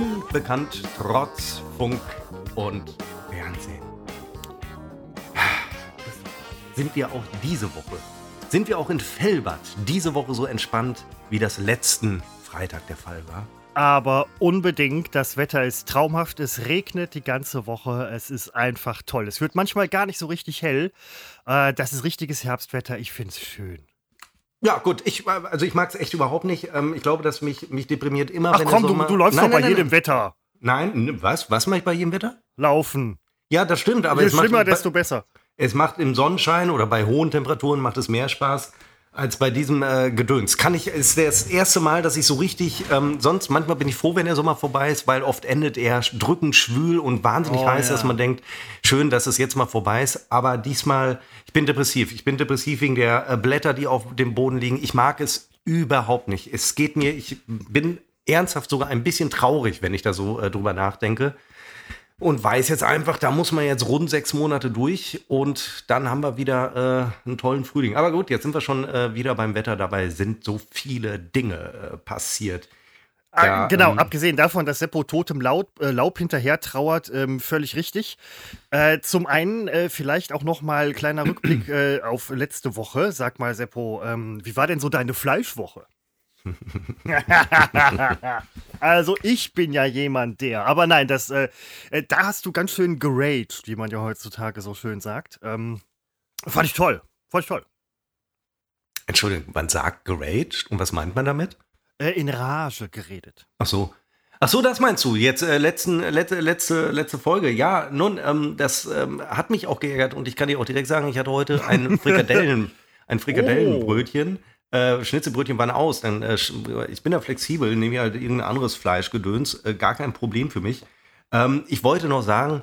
Unbekannt trotz Funk und Fernsehen. Sind wir auch diese Woche, sind wir auch in Fellbad diese Woche so entspannt, wie das letzten Freitag der Fall war? aber unbedingt. Das Wetter ist traumhaft. Es regnet die ganze Woche. Es ist einfach toll. Es wird manchmal gar nicht so richtig hell. Äh, das ist richtiges Herbstwetter. Ich finde es schön. Ja, gut, ich, also ich mag es echt überhaupt nicht. Ähm, ich glaube, dass mich, mich deprimiert immer, Ach wenn komm, der du, Sommer... du läufst nein, doch bei nein, jedem Wetter. Nein, was? Was mache ich bei jedem Wetter? Laufen. Ja, das stimmt, aber Je es macht, schlimmer, desto besser. es macht im Sonnenschein oder bei hohen Temperaturen macht es mehr Spaß als bei diesem äh, Gedöns. Kann ich, ist das erste Mal, dass ich so richtig, ähm, sonst manchmal bin ich froh, wenn der Sommer vorbei ist, weil oft endet er drückend schwül und wahnsinnig Oh, heiß, ja. dass man denkt, schön, dass es jetzt mal vorbei ist. Aber diesmal, ich bin depressiv. Ich bin depressiv wegen der äh, Blätter, die auf dem Boden liegen. Ich mag es überhaupt nicht. Es geht mir, ich bin ernsthaft sogar ein bisschen traurig, wenn ich da so äh, drüber nachdenke. Und weiß jetzt einfach, da muss man jetzt rund sechs Monate durch und dann haben wir wieder äh, einen tollen Frühling. Aber gut, jetzt sind wir schon äh, wieder beim Wetter. Dabei sind so viele Dinge äh, passiert. Ah, Ja, genau, ähm, abgesehen davon, dass Seppo totem Laub, äh, Laub hinterher trauert, ähm, völlig richtig. Äh, zum einen äh, vielleicht auch noch mal kleiner Rückblick äh, auf letzte Woche. Sag mal, Seppo, ähm, wie war denn so deine Fleischwoche? also ich bin ja jemand der, aber nein, das, äh, äh, da hast du ganz schön geraged, wie man ja heutzutage so schön sagt. Ähm, fand ich toll, fand ich toll. Entschuldigung, man sagt geraged und was meint man damit? Äh, in Rage geredet. Ach so. Ach so, das meinst du. Jetzt äh, letzten, letzte, letzte, letzte Folge. Ja, nun, ähm, das ähm, hat mich auch geärgert und ich kann dir auch direkt sagen, ich hatte heute ein Frikadellen, ein Frikadellenbrötchen. Äh, Schnitzelbrötchen waren aus. Dann, äh, ich bin da flexibel, nehme halt irgendein anderes Fleischgedöns. Äh, gar kein Problem für mich. Ähm, ich wollte noch sagen,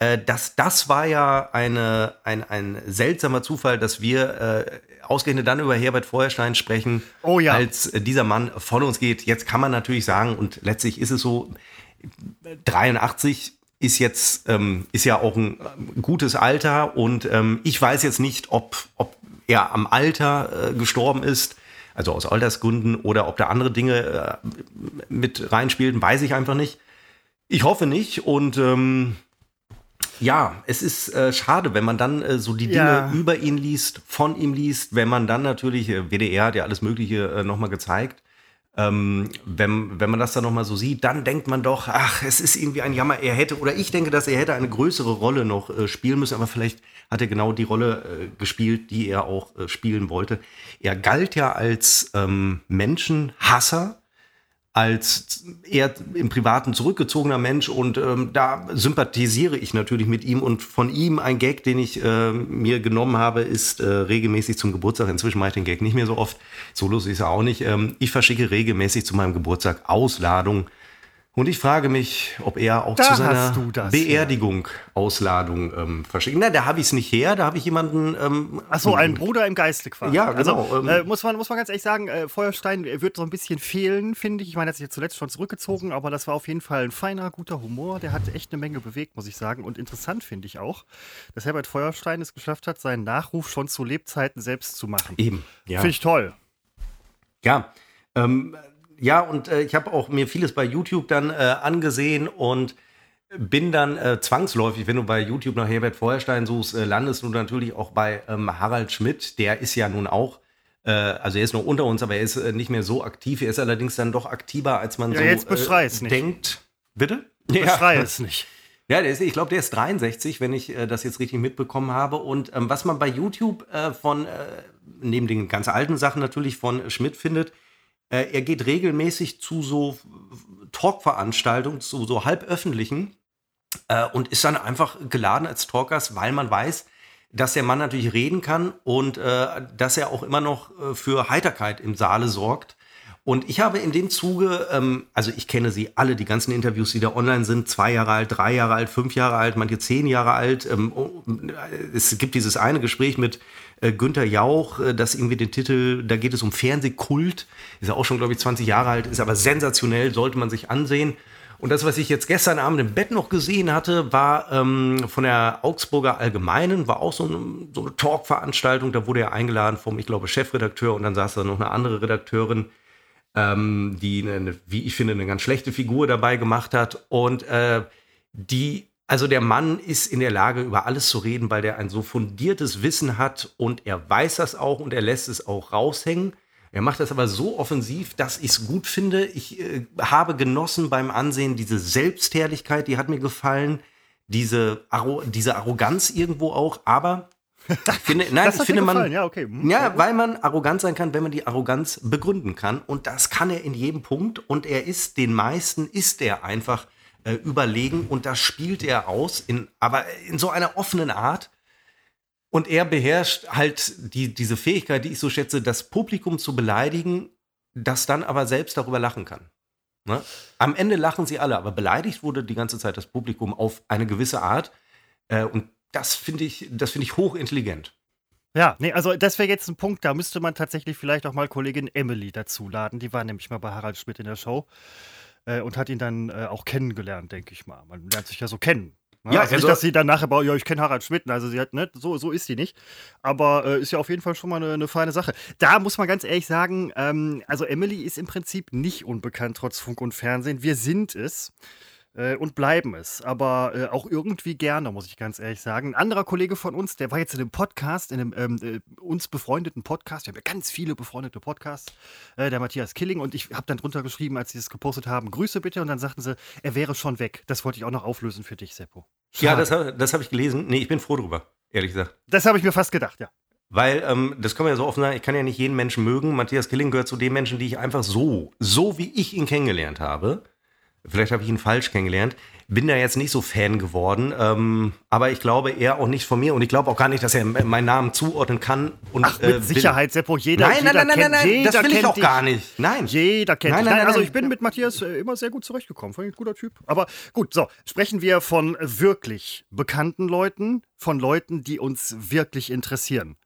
äh, dass das war ja eine, ein, ein seltsamer Zufall, dass wir äh, ausgerechnet dann über Herbert Feuerstein sprechen, Oh ja. als äh, dieser Mann von uns geht. Jetzt kann man natürlich sagen, und letztlich ist es so, 83 ist jetzt, ähm, ist ja auch ein gutes Alter und ähm, ich weiß jetzt nicht, ob, ob er am Alter äh, gestorben ist, also aus Altersgründen, oder ob da andere Dinge äh, mit reinspielten, weiß ich einfach nicht. Ich hoffe nicht und ähm, ja, es ist äh, schade, wenn man dann äh, so die Dinge Ja. über ihn liest, von ihm liest, wenn man dann natürlich, äh, WDR hat ja alles Mögliche äh, nochmal gezeigt, ähm, wenn, wenn man das dann nochmal so sieht, dann denkt man doch, ach, es ist irgendwie ein Jammer, er hätte, oder ich denke, dass er hätte eine größere Rolle noch äh, spielen müssen, aber vielleicht hat er genau die Rolle äh, gespielt, die er auch äh, spielen wollte. Er galt ja als ähm, Menschenhasser, als eher im Privaten zurückgezogener Mensch und ähm, da sympathisiere ich natürlich mit ihm und von ihm ein Gag, den ich äh, mir genommen habe, ist äh, regelmäßig zum Geburtstag. Inzwischen mache ich den Gag nicht mehr so oft, so lustig ist er auch nicht. Ähm, ich verschicke regelmäßig zu meinem Geburtstag Ausladung und ich frage mich, ob er auch Da zu seiner Beerdigung Ausladung ähm, verschickt. Na, da habe ich es nicht her, da habe ich jemanden ähm, Ach so, ein Bruder im Geiste quasi. Ja, genau, Also, ähm, äh, muss, man, muss man ganz ehrlich sagen, äh, Feuerstein wird so ein bisschen fehlen, finde ich. Ich meine, er hat sich jetzt zuletzt schon zurückgezogen, aber das war auf jeden Fall ein feiner, guter Humor. Der hat echt eine Menge bewegt, muss ich sagen. Und interessant finde ich auch, dass Herbert Feuerstein es geschafft hat, seinen Nachruf schon zu Lebzeiten selbst zu machen. eben. Ja. Finde ich toll. Ja, ähm, ja, und äh, ich habe auch mir vieles bei YouTube dann äh, angesehen und bin dann äh, zwangsläufig, wenn du bei YouTube nach Herbert Feuerstein suchst, äh, landest du natürlich auch bei ähm, Harald Schmidt. Der ist ja nun auch, äh, also er ist noch unter uns, aber er ist äh, nicht mehr so aktiv. Er ist allerdings dann doch aktiver, als man Ja, so jetzt es nicht. denkt. Bitte? Beschrei es nicht. Ja, ist, ich glaube, der ist 63, wenn ich äh, das jetzt richtig mitbekommen habe. Und ähm, was man bei YouTube äh, von, äh, neben den ganz alten Sachen natürlich von Schmidt findet, äh, er geht regelmäßig zu so Talkveranstaltungen, zu so halböffentlichen äh, und ist dann einfach geladen als Talkers, weil man weiß, dass der Mann natürlich reden kann und äh, dass er auch immer noch äh, für Heiterkeit im Saale sorgt. Und ich habe in dem Zuge, ähm, also ich kenne sie alle, die ganzen Interviews, die da online sind, zwei Jahre alt, drei Jahre alt, fünf Jahre alt, manche zehn Jahre alt. Ähm, oh, es gibt dieses eine Gespräch mit äh, Günther Jauch, äh, das irgendwie den Titel, da geht es um Fernsehkult, ist ja auch schon, glaube ich, 20 Jahre alt, ist aber sensationell, sollte man sich ansehen. Und das, was ich jetzt gestern Abend im Bett noch gesehen hatte, war ähm, von der Augsburger Allgemeinen, war auch so eine, so eine Talk-Veranstaltung. Da wurde er eingeladen vom, ich glaube, Chefredakteur und dann saß da noch eine andere Redakteurin. ähm, die, eine, wie ich finde, eine ganz schlechte Figur dabei gemacht hat. Und äh, die, also der Mann ist in der Lage, über alles zu reden, weil der ein so fundiertes Wissen hat und er weiß das auch und er lässt es auch raushängen. Er macht das aber so offensiv, dass ich es gut finde. Ich äh, habe genossen beim Ansehen diese Selbstherrlichkeit, die hat mir gefallen, diese, Arro diese Arroganz irgendwo auch, aber ich finde, nein, ich finde man, ja, okay. Hm. ja, weil man arrogant sein kann, wenn man die Arroganz begründen kann. Und das kann er in jedem Punkt. Und er ist den meisten, ist er einfach äh, überlegen. Und das spielt er aus, in, aber in so einer offenen Art. Und er beherrscht halt die, diese Fähigkeit, die ich so schätze, das Publikum zu beleidigen, das dann aber selbst darüber lachen kann. Ne? Am Ende lachen sie alle, aber beleidigt wurde die ganze Zeit das Publikum auf eine gewisse Art. Äh, und das finde ich, das ich hochintelligent. Ja, nee, also das wäre jetzt ein Punkt, da müsste man tatsächlich vielleicht auch mal Kollegin Emily dazu laden. Die war nämlich mal bei Harald Schmidt in der Show äh, und hat ihn dann äh, auch kennengelernt, denke ich mal. Man lernt sich ja so kennen. Ne? Ja, also, also nicht, dass sie dann nachher baut, ja, ich kenne Harald Schmidt, also sie hat, ne, so, so ist sie nicht. Aber äh, ist ja auf jeden Fall schon mal eine, eine, feine Sache. Da muss man ganz ehrlich sagen, ähm, also Emily ist im Prinzip nicht unbekannt trotz Funk und Fernsehen. Wir sind es äh, und bleiben es. Aber äh, auch irgendwie gerne, muss ich ganz ehrlich sagen. Ein anderer Kollege von uns, der war jetzt in einem Podcast, in einem ähm, äh, uns befreundeten Podcast. Wir haben ja ganz viele befreundete Podcasts, äh, der Matthias Killing. Und ich habe dann drunter geschrieben, als sie es gepostet haben, Grüße bitte. Und dann sagten sie, er wäre schon weg. Das wollte ich auch noch auflösen für dich, Seppo. Schade. Ja, das, das habe ich gelesen. Nee, ich bin froh drüber, ehrlich gesagt. Das habe ich mir fast gedacht, ja. Weil, ähm, das kann man ja so offen sagen, ich kann ja nicht jeden Menschen mögen. Matthias Killing gehört zu den Menschen, die ich einfach so, so wie ich ihn kennengelernt habe, Vielleicht habe ich ihn falsch kennengelernt. Bin da jetzt nicht so Fan geworden, ähm, aber ich glaube er auch nicht von mir und ich glaube auch gar nicht, dass er meinen Namen zuordnen kann. Und, Ach, mit äh, Sicherheit, Seppo, jeder, nein, jeder nein, nein, kennt, nein, nein, das will ich auch dich. gar nicht. Nein. Jeder kennt nein, nein, nein, Also ich bin mit Matthias äh, immer sehr gut zurechtgekommen, fand ich ein guter Typ. Aber gut, so, sprechen wir von wirklich bekannten Leuten, von Leuten, die uns wirklich interessieren.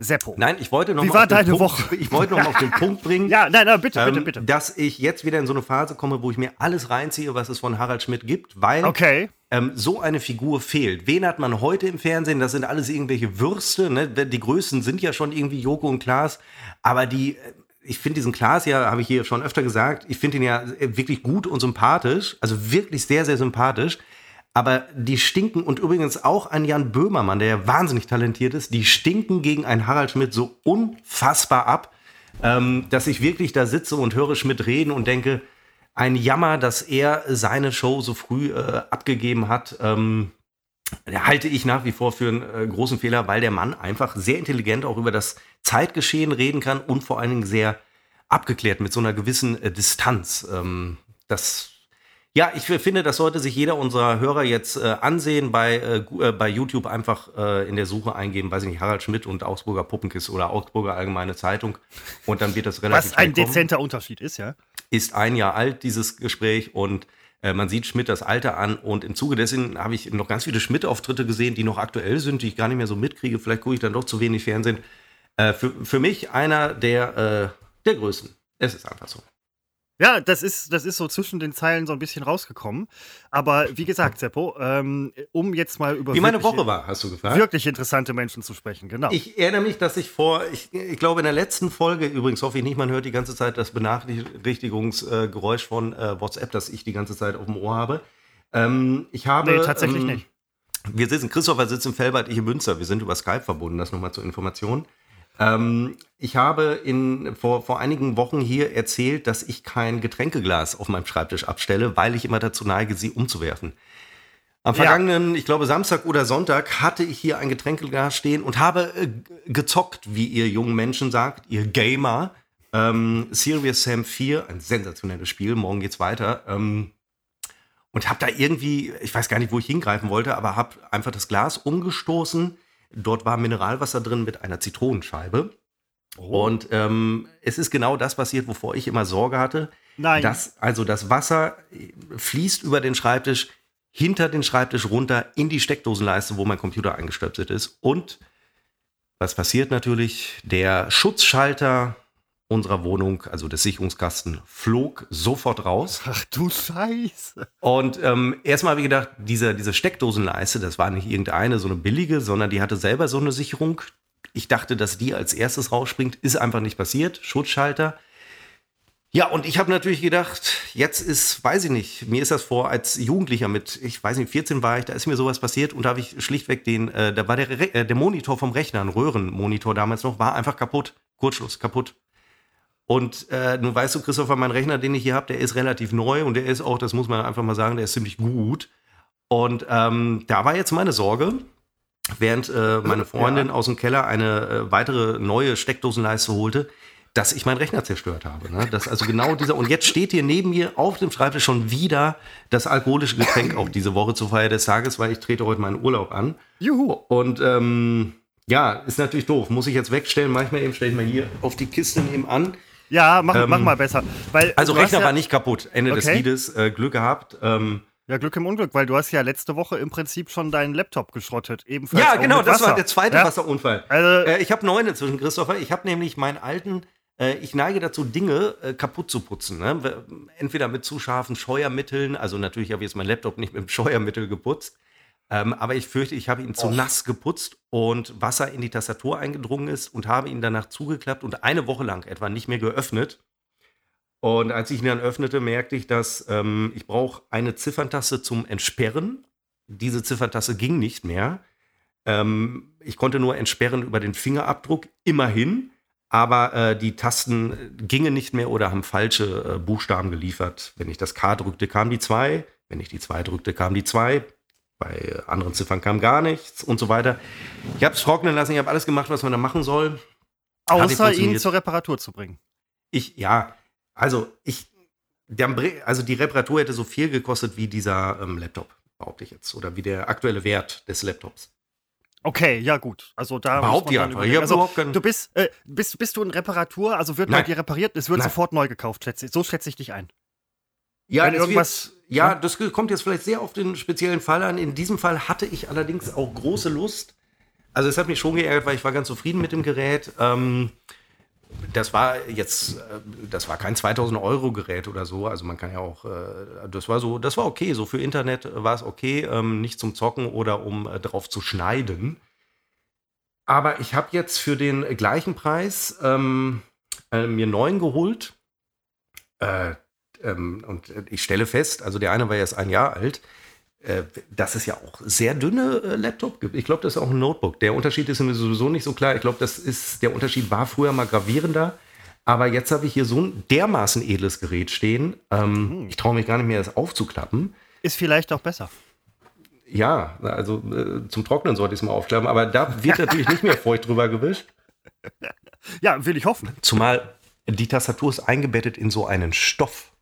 Seppo. Nein, ich wollte noch Wie war deine Punkt, Woche? Ich wollte noch mal auf den Punkt bringen. Ja, nein, nein, bitte, ähm, bitte, bitte. Dass ich jetzt wieder in so eine Phase komme, wo ich mir alles reinziehe, was es von Harald Schmidt gibt, weil okay. ähm, so eine Figur fehlt. Wen hat man heute im Fernsehen? Das sind alles irgendwelche Würste. Ne? Die Größten sind ja schon irgendwie Joko und Klaas. Aber die, äh, ich finde diesen Klaas ja, habe ich hier schon öfter gesagt, ich finde ihn ja äh, wirklich gut und sympathisch. Also wirklich sehr, sehr sympathisch aber die stinken und übrigens auch ein Jan Böhmermann, der ja wahnsinnig talentiert ist, die stinken gegen einen Harald Schmidt so unfassbar ab, ähm, dass ich wirklich da sitze und höre Schmidt reden und denke, ein Jammer, dass er seine Show so früh äh, abgegeben hat. Ähm, halte ich nach wie vor für einen äh, großen Fehler, weil der Mann einfach sehr intelligent auch über das Zeitgeschehen reden kann und vor allen Dingen sehr abgeklärt mit so einer gewissen äh, Distanz. Ähm, das ja, ich finde, das sollte sich jeder unserer Hörer jetzt äh, ansehen, bei, äh, äh, bei YouTube einfach äh, in der Suche eingeben, weiß ich nicht, Harald Schmidt und Augsburger Puppenkiss oder Augsburger Allgemeine Zeitung und dann wird das relativ Was ein dezenter Unterschied ist, ja. Ist ein Jahr alt, dieses Gespräch und äh, man sieht Schmidt das Alter an und im Zuge dessen habe ich noch ganz viele Schmidt-Auftritte gesehen, die noch aktuell sind, die ich gar nicht mehr so mitkriege. Vielleicht gucke ich dann doch zu wenig Fernsehen. Äh, für, für mich einer der, der Größten. Es ist einfach so. Ja, das ist, das ist so zwischen den Zeilen so ein bisschen rausgekommen. Aber wie gesagt, Seppo, ähm, um jetzt mal über. Wie meine Woche war, hast du gefragt? Wirklich interessante Menschen zu sprechen, genau. Ich erinnere mich, dass ich vor, ich, ich glaube in der letzten Folge, übrigens hoffe ich nicht, man hört die ganze Zeit das Benachrichtigungsgeräusch von äh, WhatsApp, das ich die ganze Zeit auf dem Ohr habe. Ähm, ich habe. Nee, tatsächlich ähm, nicht. Wir sitzen, Christopher sitzt in Fellbad, ich in Münster. Wir sind über Skype verbunden, das nochmal zur Information. Ähm, ich habe in, vor, vor einigen Wochen hier erzählt, dass ich kein Getränkeglas auf meinem Schreibtisch abstelle, weil ich immer dazu neige, sie umzuwerfen. Am vergangenen, ja. ich glaube Samstag oder Sonntag, hatte ich hier ein Getränkeglas stehen und habe äh, gezockt, wie ihr jungen Menschen sagt, ihr Gamer. Ähm, Serious Sam 4, ein sensationelles Spiel, morgen geht's weiter. Ähm, und habe da irgendwie, ich weiß gar nicht, wo ich hingreifen wollte, aber habe einfach das Glas umgestoßen Dort war Mineralwasser drin mit einer Zitronenscheibe. Oh. Und ähm, es ist genau das passiert, wovor ich immer Sorge hatte. Nein. Dass also das Wasser fließt über den Schreibtisch, hinter den Schreibtisch runter in die Steckdosenleiste, wo mein Computer eingestöpselt ist. Und was passiert natürlich? Der Schutzschalter unserer Wohnung, also des Sicherungskasten, flog sofort raus. Ach du Scheiße. Und ähm, erstmal habe ich gedacht, diese, diese Steckdosenleiste, das war nicht irgendeine, so eine billige, sondern die hatte selber so eine Sicherung. Ich dachte, dass die als erstes rausspringt, ist einfach nicht passiert. Schutzschalter. Ja, und ich habe natürlich gedacht, jetzt ist, weiß ich nicht, mir ist das vor als Jugendlicher mit, ich weiß nicht, 14 war ich, da ist mir sowas passiert und da habe ich schlichtweg den, äh, da war der, Re äh, der Monitor vom Rechner, ein Röhrenmonitor damals noch, war einfach kaputt. Kurzschluss, kaputt. Und äh, nun weißt du, Christopher, mein Rechner, den ich hier habe, der ist relativ neu und der ist auch, das muss man einfach mal sagen, der ist ziemlich gut. Und ähm, da war jetzt meine Sorge, während äh, meine Freundin ja. aus dem Keller eine äh, weitere neue Steckdosenleiste holte, dass ich meinen Rechner zerstört habe. Ne? Das also genau dieser. Und jetzt steht hier neben mir auf dem Schreibtisch schon wieder das alkoholische Getränk auch diese Woche zur Feier des Tages, weil ich trete heute meinen Urlaub an. Juhu. Und ähm, ja, ist natürlich doof. Muss ich jetzt wegstellen. Manchmal eben stelle ich mal hier auf die Kiste nebenan. Ja, mach, ähm, mach mal besser. Weil also Rechner ja war nicht kaputt. Ende okay. des Liedes. Äh, Glück gehabt. Ähm, ja, Glück im Unglück, weil du hast ja letzte Woche im Prinzip schon deinen Laptop geschrottet. Ebenfalls ja, genau, das war der zweite ja? Wasserunfall. Also, äh, ich habe neun inzwischen, Christopher. Ich habe nämlich meinen alten äh, ich neige dazu, Dinge äh, kaputt zu putzen. Ne? Entweder mit zu scharfen Scheuermitteln, also natürlich habe ich jetzt mein Laptop nicht mit dem Scheuermittel geputzt, ähm, aber ich fürchte, ich habe ihn zu nass geputzt und Wasser in die Tastatur eingedrungen ist und habe ihn danach zugeklappt und eine Woche lang etwa nicht mehr geöffnet. Und als ich ihn dann öffnete, merkte ich, dass ähm, ich brauche eine Zifferntaste zum Entsperren. Diese Zifferntaste ging nicht mehr. Ähm, ich konnte nur entsperren über den Fingerabdruck, immerhin aber äh, die Tasten gingen nicht mehr oder haben falsche äh, Buchstaben geliefert. Wenn ich das K drückte, kam die 2. Wenn ich die 2 drückte, kam die 2. Bei anderen Ziffern kam gar nichts und so weiter. Ich habe es trocknen lassen, ich habe alles gemacht, was man da machen soll. Außer ihn zur Reparatur zu bringen. Ich, ja, also ich, der, also die Reparatur hätte so viel gekostet wie dieser ähm, Laptop, behaupte ich jetzt. Oder wie der aktuelle Wert des Laptops. Okay, ja gut. Also da Überhaupt ja. Also, du bist, äh, bist, bist du in Reparatur, also wird Nein. bei dir repariert, es wird Nein. sofort neu gekauft, schätze So schätze ich dich ein. Ja, Wenn irgendwas. Ja, das kommt jetzt vielleicht sehr auf den speziellen Fall an. In diesem Fall hatte ich allerdings auch große Lust. Also es hat mich schon geärgert, weil ich war ganz zufrieden mit dem Gerät. Ähm, das war jetzt, äh, das war kein 2000 Euro Gerät oder so. Also man kann ja auch, äh, das war so, das war okay. So für Internet war es okay, ähm, nicht zum Zocken oder um äh, drauf zu schneiden. Aber ich habe jetzt für den gleichen Preis ähm, äh, mir neun geholt. Äh, ähm, und ich stelle fest, also der eine war jetzt ein Jahr alt. Äh, dass es ja auch sehr dünne äh, Laptop gibt. Ich glaube, das ist auch ein Notebook. Der Unterschied ist mir sowieso nicht so klar. Ich glaube, das ist, der Unterschied war früher mal gravierender. Aber jetzt habe ich hier so ein dermaßen edles Gerät stehen. Ähm, mhm. Ich traue mich gar nicht mehr, das aufzuklappen. Ist vielleicht auch besser. Ja, also äh, zum Trocknen sollte ich es mal aufklappen. Aber da wird natürlich nicht mehr feucht drüber gewischt. Ja, will ich hoffen. Zumal die Tastatur ist eingebettet in so einen Stoff.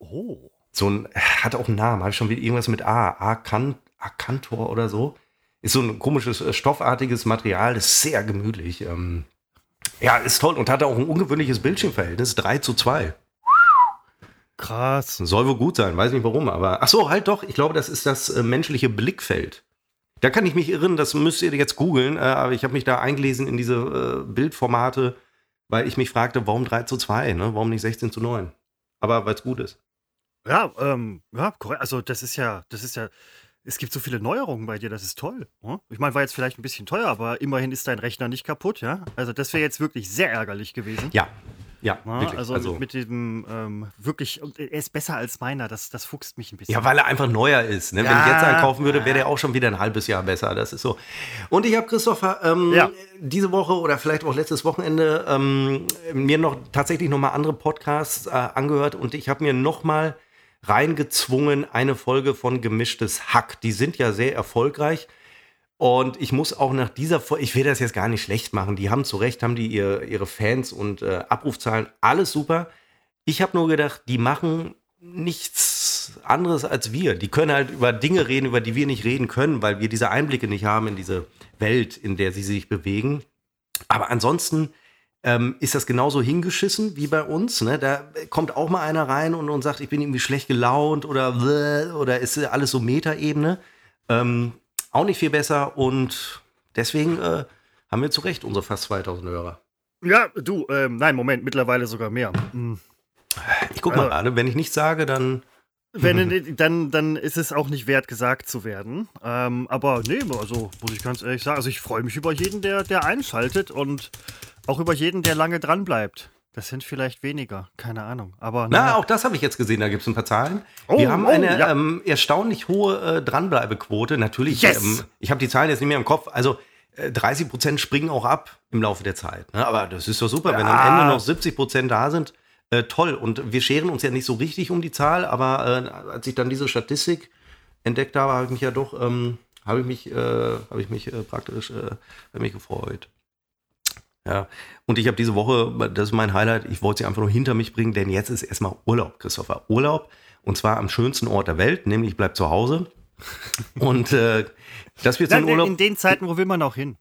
Oh so ein, hat auch einen Namen, habe ich schon wieder irgendwas mit A, Akantor oder so. Ist so ein komisches, äh, stoffartiges Material, das ist sehr gemütlich. Ähm, ja, ist toll und hat auch ein ungewöhnliches Bildschirmverhältnis, 3 zu 2. Krass. Soll wohl gut sein, weiß nicht warum, aber. Ach so, halt doch, ich glaube, das ist das äh, menschliche Blickfeld. Da kann ich mich irren, das müsst ihr jetzt googeln, äh, aber ich habe mich da eingelesen in diese äh, Bildformate, weil ich mich fragte, warum 3 zu 2, ne? warum nicht 16 zu 9? Aber weil es gut ist. Ja, ähm, ja, korrekt. Also das ist ja, das ist ja, es gibt so viele Neuerungen bei dir, das ist toll. Hm? Ich meine, war jetzt vielleicht ein bisschen teuer, aber immerhin ist dein Rechner nicht kaputt, ja? Also das wäre jetzt wirklich sehr ärgerlich gewesen. Ja. Ja, ja wirklich. Also, also, mit diesem ähm, wirklich, er ist besser als meiner, das, das fuchst mich ein bisschen. Ja, weil er einfach neuer ist. Ne? Ja, Wenn ich jetzt einen kaufen würde, wäre der auch schon wieder ein halbes Jahr besser. Das ist so. Und ich habe, Christopher, ähm, ja. diese Woche oder vielleicht auch letztes Wochenende ähm, mir noch tatsächlich nochmal andere Podcasts äh, angehört und ich habe mir nochmal reingezwungen, eine Folge von Gemischtes Hack. Die sind ja sehr erfolgreich. Und ich muss auch nach dieser Folge, ich will das jetzt gar nicht schlecht machen, die haben zu Recht, haben die ihr, ihre Fans und äh, Abrufzahlen, alles super. Ich habe nur gedacht, die machen nichts anderes als wir. Die können halt über Dinge reden, über die wir nicht reden können, weil wir diese Einblicke nicht haben in diese Welt, in der sie sich bewegen. Aber ansonsten ähm, ist das genauso hingeschissen wie bei uns. Ne? Da kommt auch mal einer rein und, und sagt, ich bin irgendwie schlecht gelaunt oder, oder ist alles so Metaebene. Ähm, auch nicht viel besser und deswegen äh, haben wir zu Recht unsere fast 2000 Hörer. Ja, du, ähm, nein, Moment, mittlerweile sogar mehr. Hm. Ich guck mal also, gerade, wenn ich nichts sage, dann. Wenn, dann, dann ist es auch nicht wert, gesagt zu werden. Ähm, aber nee, also muss ich ganz ehrlich sagen, also ich freue mich über jeden, der, der einschaltet und auch über jeden, der lange dran bleibt. Das sind vielleicht weniger, keine Ahnung. Aber Na, naja. auch das habe ich jetzt gesehen, da gibt es ein paar Zahlen. Oh, Wir haben oh, eine ja. ähm, erstaunlich hohe äh, Dranbleibequote. Natürlich, Yes! ähm, ich habe die Zahlen jetzt nicht mehr im Kopf. Also äh, 30 Prozent springen auch ab im Laufe der Zeit. Ne? Aber das ist doch super, wenn am Ja. Ende noch 70 Prozent da sind. Äh, toll. Und wir scheren uns ja nicht so richtig um die Zahl, aber äh, als ich dann diese Statistik entdeckt habe, habe ich mich ja doch, ähm, habe ich mich, äh, habe ich mich äh, praktisch, äh, mich gefreut. Ja, und ich habe diese Woche, das ist mein Highlight, ich wollte sie einfach nur hinter mich bringen, denn jetzt ist erstmal Urlaub, Christopher. Urlaub und zwar am schönsten Ort der Welt, nämlich ich bleib zu Hause. Und äh, das wird so ein Urlaub. in den Zeiten, wo will man auch hin?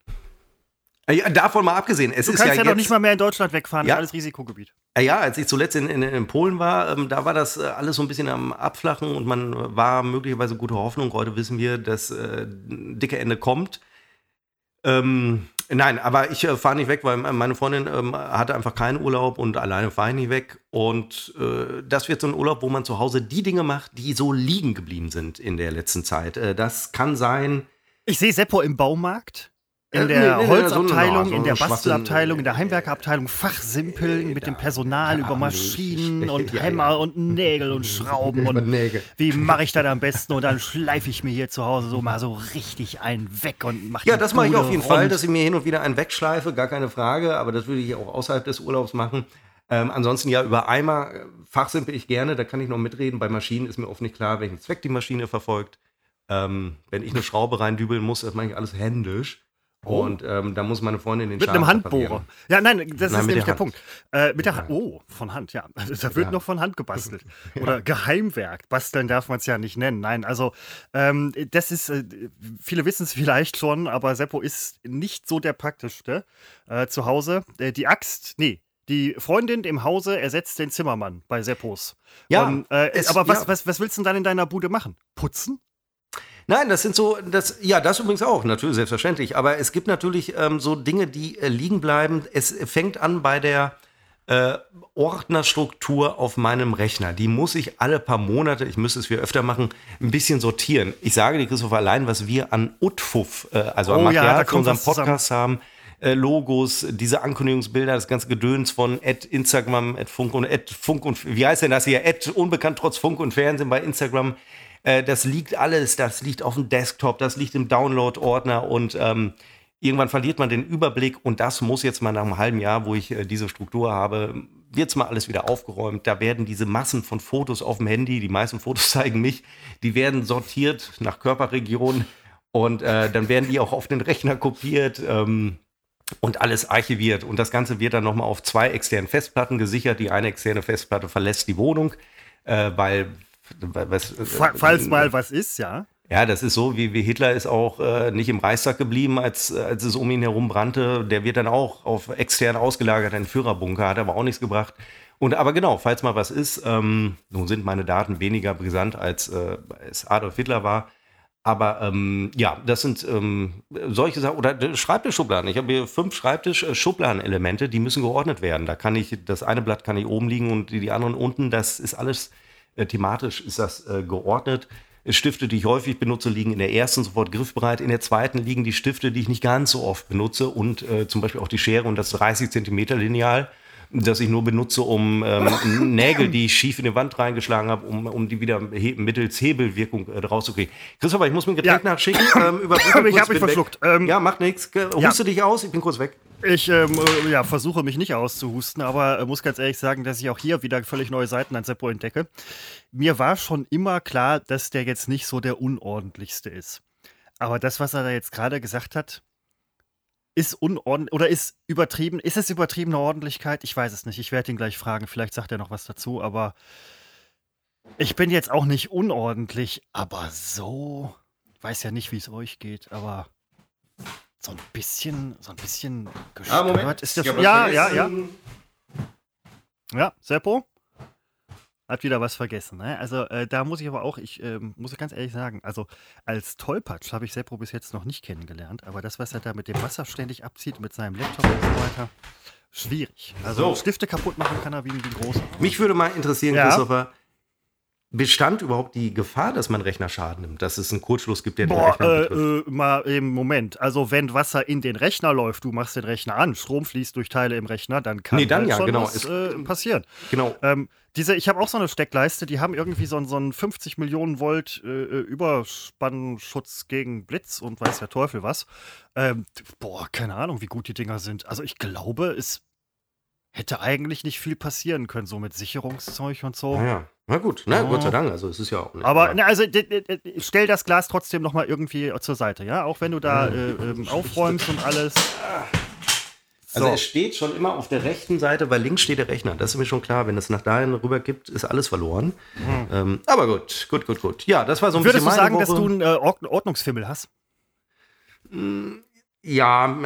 Ja, davon mal abgesehen, es Du ist kannst ja, ja, jetzt, doch nicht mal mehr in Deutschland wegfahren, Ja. das ist alles Risikogebiet. Ja, ja, als ich zuletzt in, in, in Polen war, ähm, da war das äh, alles so ein bisschen am Abflachen und man war möglicherweise gute Hoffnung. Heute wissen wir, dass äh, ein dicke Ende kommt. Ähm, nein, aber ich äh, fahre nicht weg, weil meine Freundin ähm, hatte einfach keinen Urlaub und alleine fahre ich nicht weg. Und äh, das wird so ein Urlaub, wo man zu Hause die Dinge macht, die so liegen geblieben sind in der letzten Zeit. Äh, das kann sein. Ich sehe Seppo im Baumarkt, in Äh, der nee, nee, Holzabteilung, in der Bastelabteilung, in der. Heimwerkerabteilung, Fachsimpeln mit dem Personal über Maschinen und Hämmer und Nägel und Schrauben und Nägel. wie mache ich das am besten und dann schleife ich mir hier zu Hause so mal so richtig einen weg und mache Ja, das mache ich auf jeden rund. Fall, dass ich mir hin und wieder einen wegschleife, gar keine Frage, aber das würde ich auch außerhalb des Urlaubs machen. Ähm, ansonsten ja, über Eimer, äh, fachsimpel ich gerne, da kann ich noch mitreden. Bei Maschinen ist mir oft nicht klar, welchen Zweck die Maschine verfolgt. Ähm, wenn ich eine Schraube reindübeln muss, das mache ich alles händisch. Und ähm, da muss meine Freundin den Mit einem Handbohrer. reparieren. Ja, nein, das Nein, ist nämlich der der. Punkt. Äh, mit der Hand. Oh, von Hand, ja. Da wird Ja. noch von Hand gebastelt. Oder Geheimwerk. Basteln darf man es ja nicht nennen. Nein, also ähm, das ist, äh, viele wissen es vielleicht schon, aber Seppo ist nicht so der praktischste äh, zu Hause. Äh, die Axt, nee. Die Freundin im Hause ersetzt den Zimmermann bei Seppos. Ja, Und, äh, es- aber was, ja. was, was willst du denn dann in deiner Bude machen? Putzen? Nein, das sind so, das, ja, das übrigens auch, natürlich, selbstverständlich. Aber es gibt natürlich ähm, so Dinge, die äh, liegen bleiben. Es fängt an bei der äh, Ordnerstruktur auf meinem Rechner. Die muss ich alle paar Monate, ich müsste es viel öfter machen, ein bisschen sortieren. Ich sage dir, Christoph, allein, was wir an Utfuff, äh, also an Oh ja, Material da für unseren was zusammen. Podcast haben, äh, Logos, diese Ankündigungsbilder, das ganze Gedöns von Ad Instagram, Ad Funk und Ad Funk und wie heißt denn das hier? Ad unbekannt trotz Funk und Fernsehen bei Instagram. Äh, das liegt alles, das liegt auf dem Desktop, das liegt im Download-Ordner und ähm, irgendwann verliert man den Überblick und das muss jetzt mal nach einem halben Jahr, wo ich äh, diese Struktur habe, jetzt mal alles wieder aufgeräumt. Da werden diese Massen von Fotos auf dem Handy, die meisten Fotos zeigen mich, die werden sortiert nach Körperregion und äh, dann werden die auch auf den Rechner kopiert. Ähm, und alles archiviert. Und das Ganze wird dann nochmal auf zwei externen Festplatten gesichert. Die eine externe Festplatte verlässt die Wohnung, äh, weil was, äh, Fa- Falls mal was ist, ja. ja, das ist so, wie, wie Hitler ist auch äh, nicht im Reichstag geblieben, als, als es um ihn herum brannte. Der wird dann auch auf extern ausgelagert, einen Führerbunker, hat aber auch nichts gebracht. Und aber genau, falls mal was ist, ähm, nun sind meine Daten weniger brisant, als äh, es Adolf Hitler war. Aber ähm, ja, das sind ähm, solche Sachen. Oder äh, Schreibtischschubladen. Ich habe hier fünf Schreibtisch-Schubladenelemente, die müssen geordnet werden. Da kann ich, das eine Blatt kann ich oben liegen und die, die anderen unten. Das ist alles äh, thematisch, ist das äh, geordnet. Stifte, die ich häufig benutze, liegen in der ersten sofort griffbereit. In der zweiten liegen die Stifte, die ich nicht ganz so oft benutze und äh, zum Beispiel auch die Schere und das 30 Zentimeter Lineal, das ich nur benutze, um ähm, Nägel, die ich schief in die Wand reingeschlagen habe, um, um die wieder he mittels Hebelwirkung äh, rauszukriegen. Christopher, ich muss mir ein Getränk Ja. nachschicken. Ähm, ich- hab mich verschluckt. Ähm, ja, macht nichts. Huste dich aus, ich bin kurz weg. Ich ähm, äh, ja, versuche mich nicht auszuhusten, aber äh, muss ganz ehrlich sagen, dass ich auch hier wieder völlig neue Seiten an Seppo entdecke. Mir war schon immer klar, dass der jetzt nicht so der unordentlichste ist. Aber das, was er da jetzt gerade gesagt hat, ist unordentlich oder ist übertrieben. Ist es übertriebene Ordentlichkeit? Ich weiß es nicht. Ich werde ihn gleich fragen. Vielleicht sagt er noch was dazu, aber ich bin jetzt auch nicht unordentlich, aber so. Ich weiß ja nicht, wie es euch geht, aber so ein bisschen, so ein bisschen gestört ist der. Ja, ja, ja. Ja, Seppo hat wieder was vergessen. Ne? Also äh, da muss ich aber auch, ich ähm, muss ganz ehrlich sagen, also als Tollpatsch habe ich Seppo bis jetzt noch nicht kennengelernt, aber das, was er da mit dem Wasser ständig abzieht, mit seinem Laptop und so weiter, schwierig. Also So. Stifte kaputt machen kann er wie, wie ein großer. Mich würde mal interessieren, Ja. Christopher, bestand überhaupt die Gefahr, dass mein Rechner Schaden nimmt, dass es einen Kurzschluss gibt, der den Boah, Rechner äh, betrifft? äh, mal im Moment. Also wenn Wasser in den Rechner läuft, du machst den Rechner an, Strom fließt durch Teile im Rechner, dann kann Nee, dann halt ja, schon genau. was äh, passieren. Genau. Ähm, diese, ich habe auch so eine Steckleiste, die haben irgendwie so, einen- so einen 50 Millionen Volt äh, äh, Überspannschutz gegen Blitz und weiß der Teufel was. Ähm, boah, keine Ahnung, wie gut die Dinger sind. Also ich glaube, es hätte eigentlich nicht viel passieren können, so mit Sicherungszeug und so. Naja, na gut, na, Oh. Gott sei Dank. Also es ist ja auch nicht. Aber ne, also stell das Glas trotzdem noch mal irgendwie zur Seite, ja? Auch wenn du da äh, ähm, aufräumst und alles. Also So. es steht schon immer auf der rechten Seite, weil links steht der Rechner. Das ist mir schon klar. Wenn es nach dahin rüber gibt, ist alles verloren. Ähm, aber gut, gut, gut, gut. Ja, das war so ein Würdest du bisschen meine sagen, dass Woche. du einen äh, Ord- Ordnungsfimmel hast? Ja,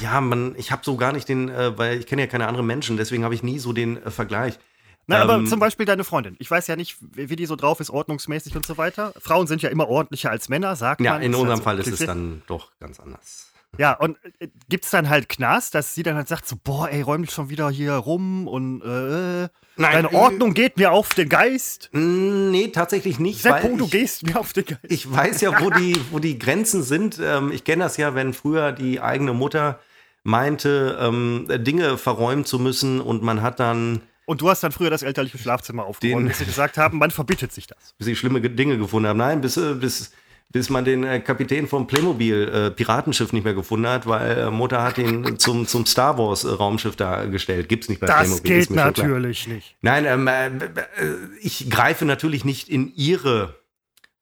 ja, man, ich habe so gar nicht den, äh, weil ich kenne ja keine anderen Menschen, deswegen habe ich nie so den äh, Vergleich. Na, aber Ähm, zum Beispiel deine Freundin. Ich weiß ja nicht, wie die so drauf ist, ordnungsmäßig und so weiter. Frauen sind ja immer ordentlicher als Männer, sagt Ja, man. in Ist unserem so Fall ist es dann doch ganz anders. Ja, und äh, gibt es dann halt Knast, dass sie dann halt sagt so, boah, ey, räum dich schon wieder hier rum und äh, Nein, deine äh, Ordnung geht mir auf den Geist. Mm, Nee, tatsächlich nicht. Seppo, du ich, gehst mir auf den Geist. ich weiß ja, wo die, wo die Grenzen sind. Ähm, ich kenne das ja, wenn früher die eigene Mutter meinte, ähm, Dinge verräumen zu müssen und man hat dann Und du hast dann früher das elterliche Schlafzimmer aufgeräumt, Den- bis sie gesagt haben, man verbittet sich das. bis sie schlimme Ge- Dinge gefunden haben. Nein, bis, äh, bis, bis man den äh, Kapitän vom Playmobil äh, Piratenschiff nicht mehr gefunden hat, weil äh, Mutter hat ihn zum, zum Star Wars äh, Raumschiff da gestellt. Gibt's nicht bei Das Playmobil. geht schon klar. natürlich nicht. Nein, ähm, äh, äh, ich greife natürlich nicht in ihre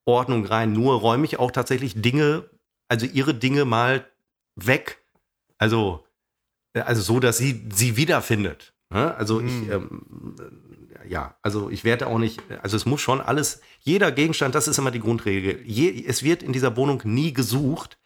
Ordnung rein, nur räume ich auch tatsächlich Dinge, also ihre Dinge mal weg. Also, also so, dass sie sie wiederfindet. Ne? Also ich, Hm. ähm, äh, ja, also ich werde auch nicht, also es muss schon alles, jeder Gegenstand, das ist immer die Grundregel. Je, es wird in dieser Wohnung nie gesucht,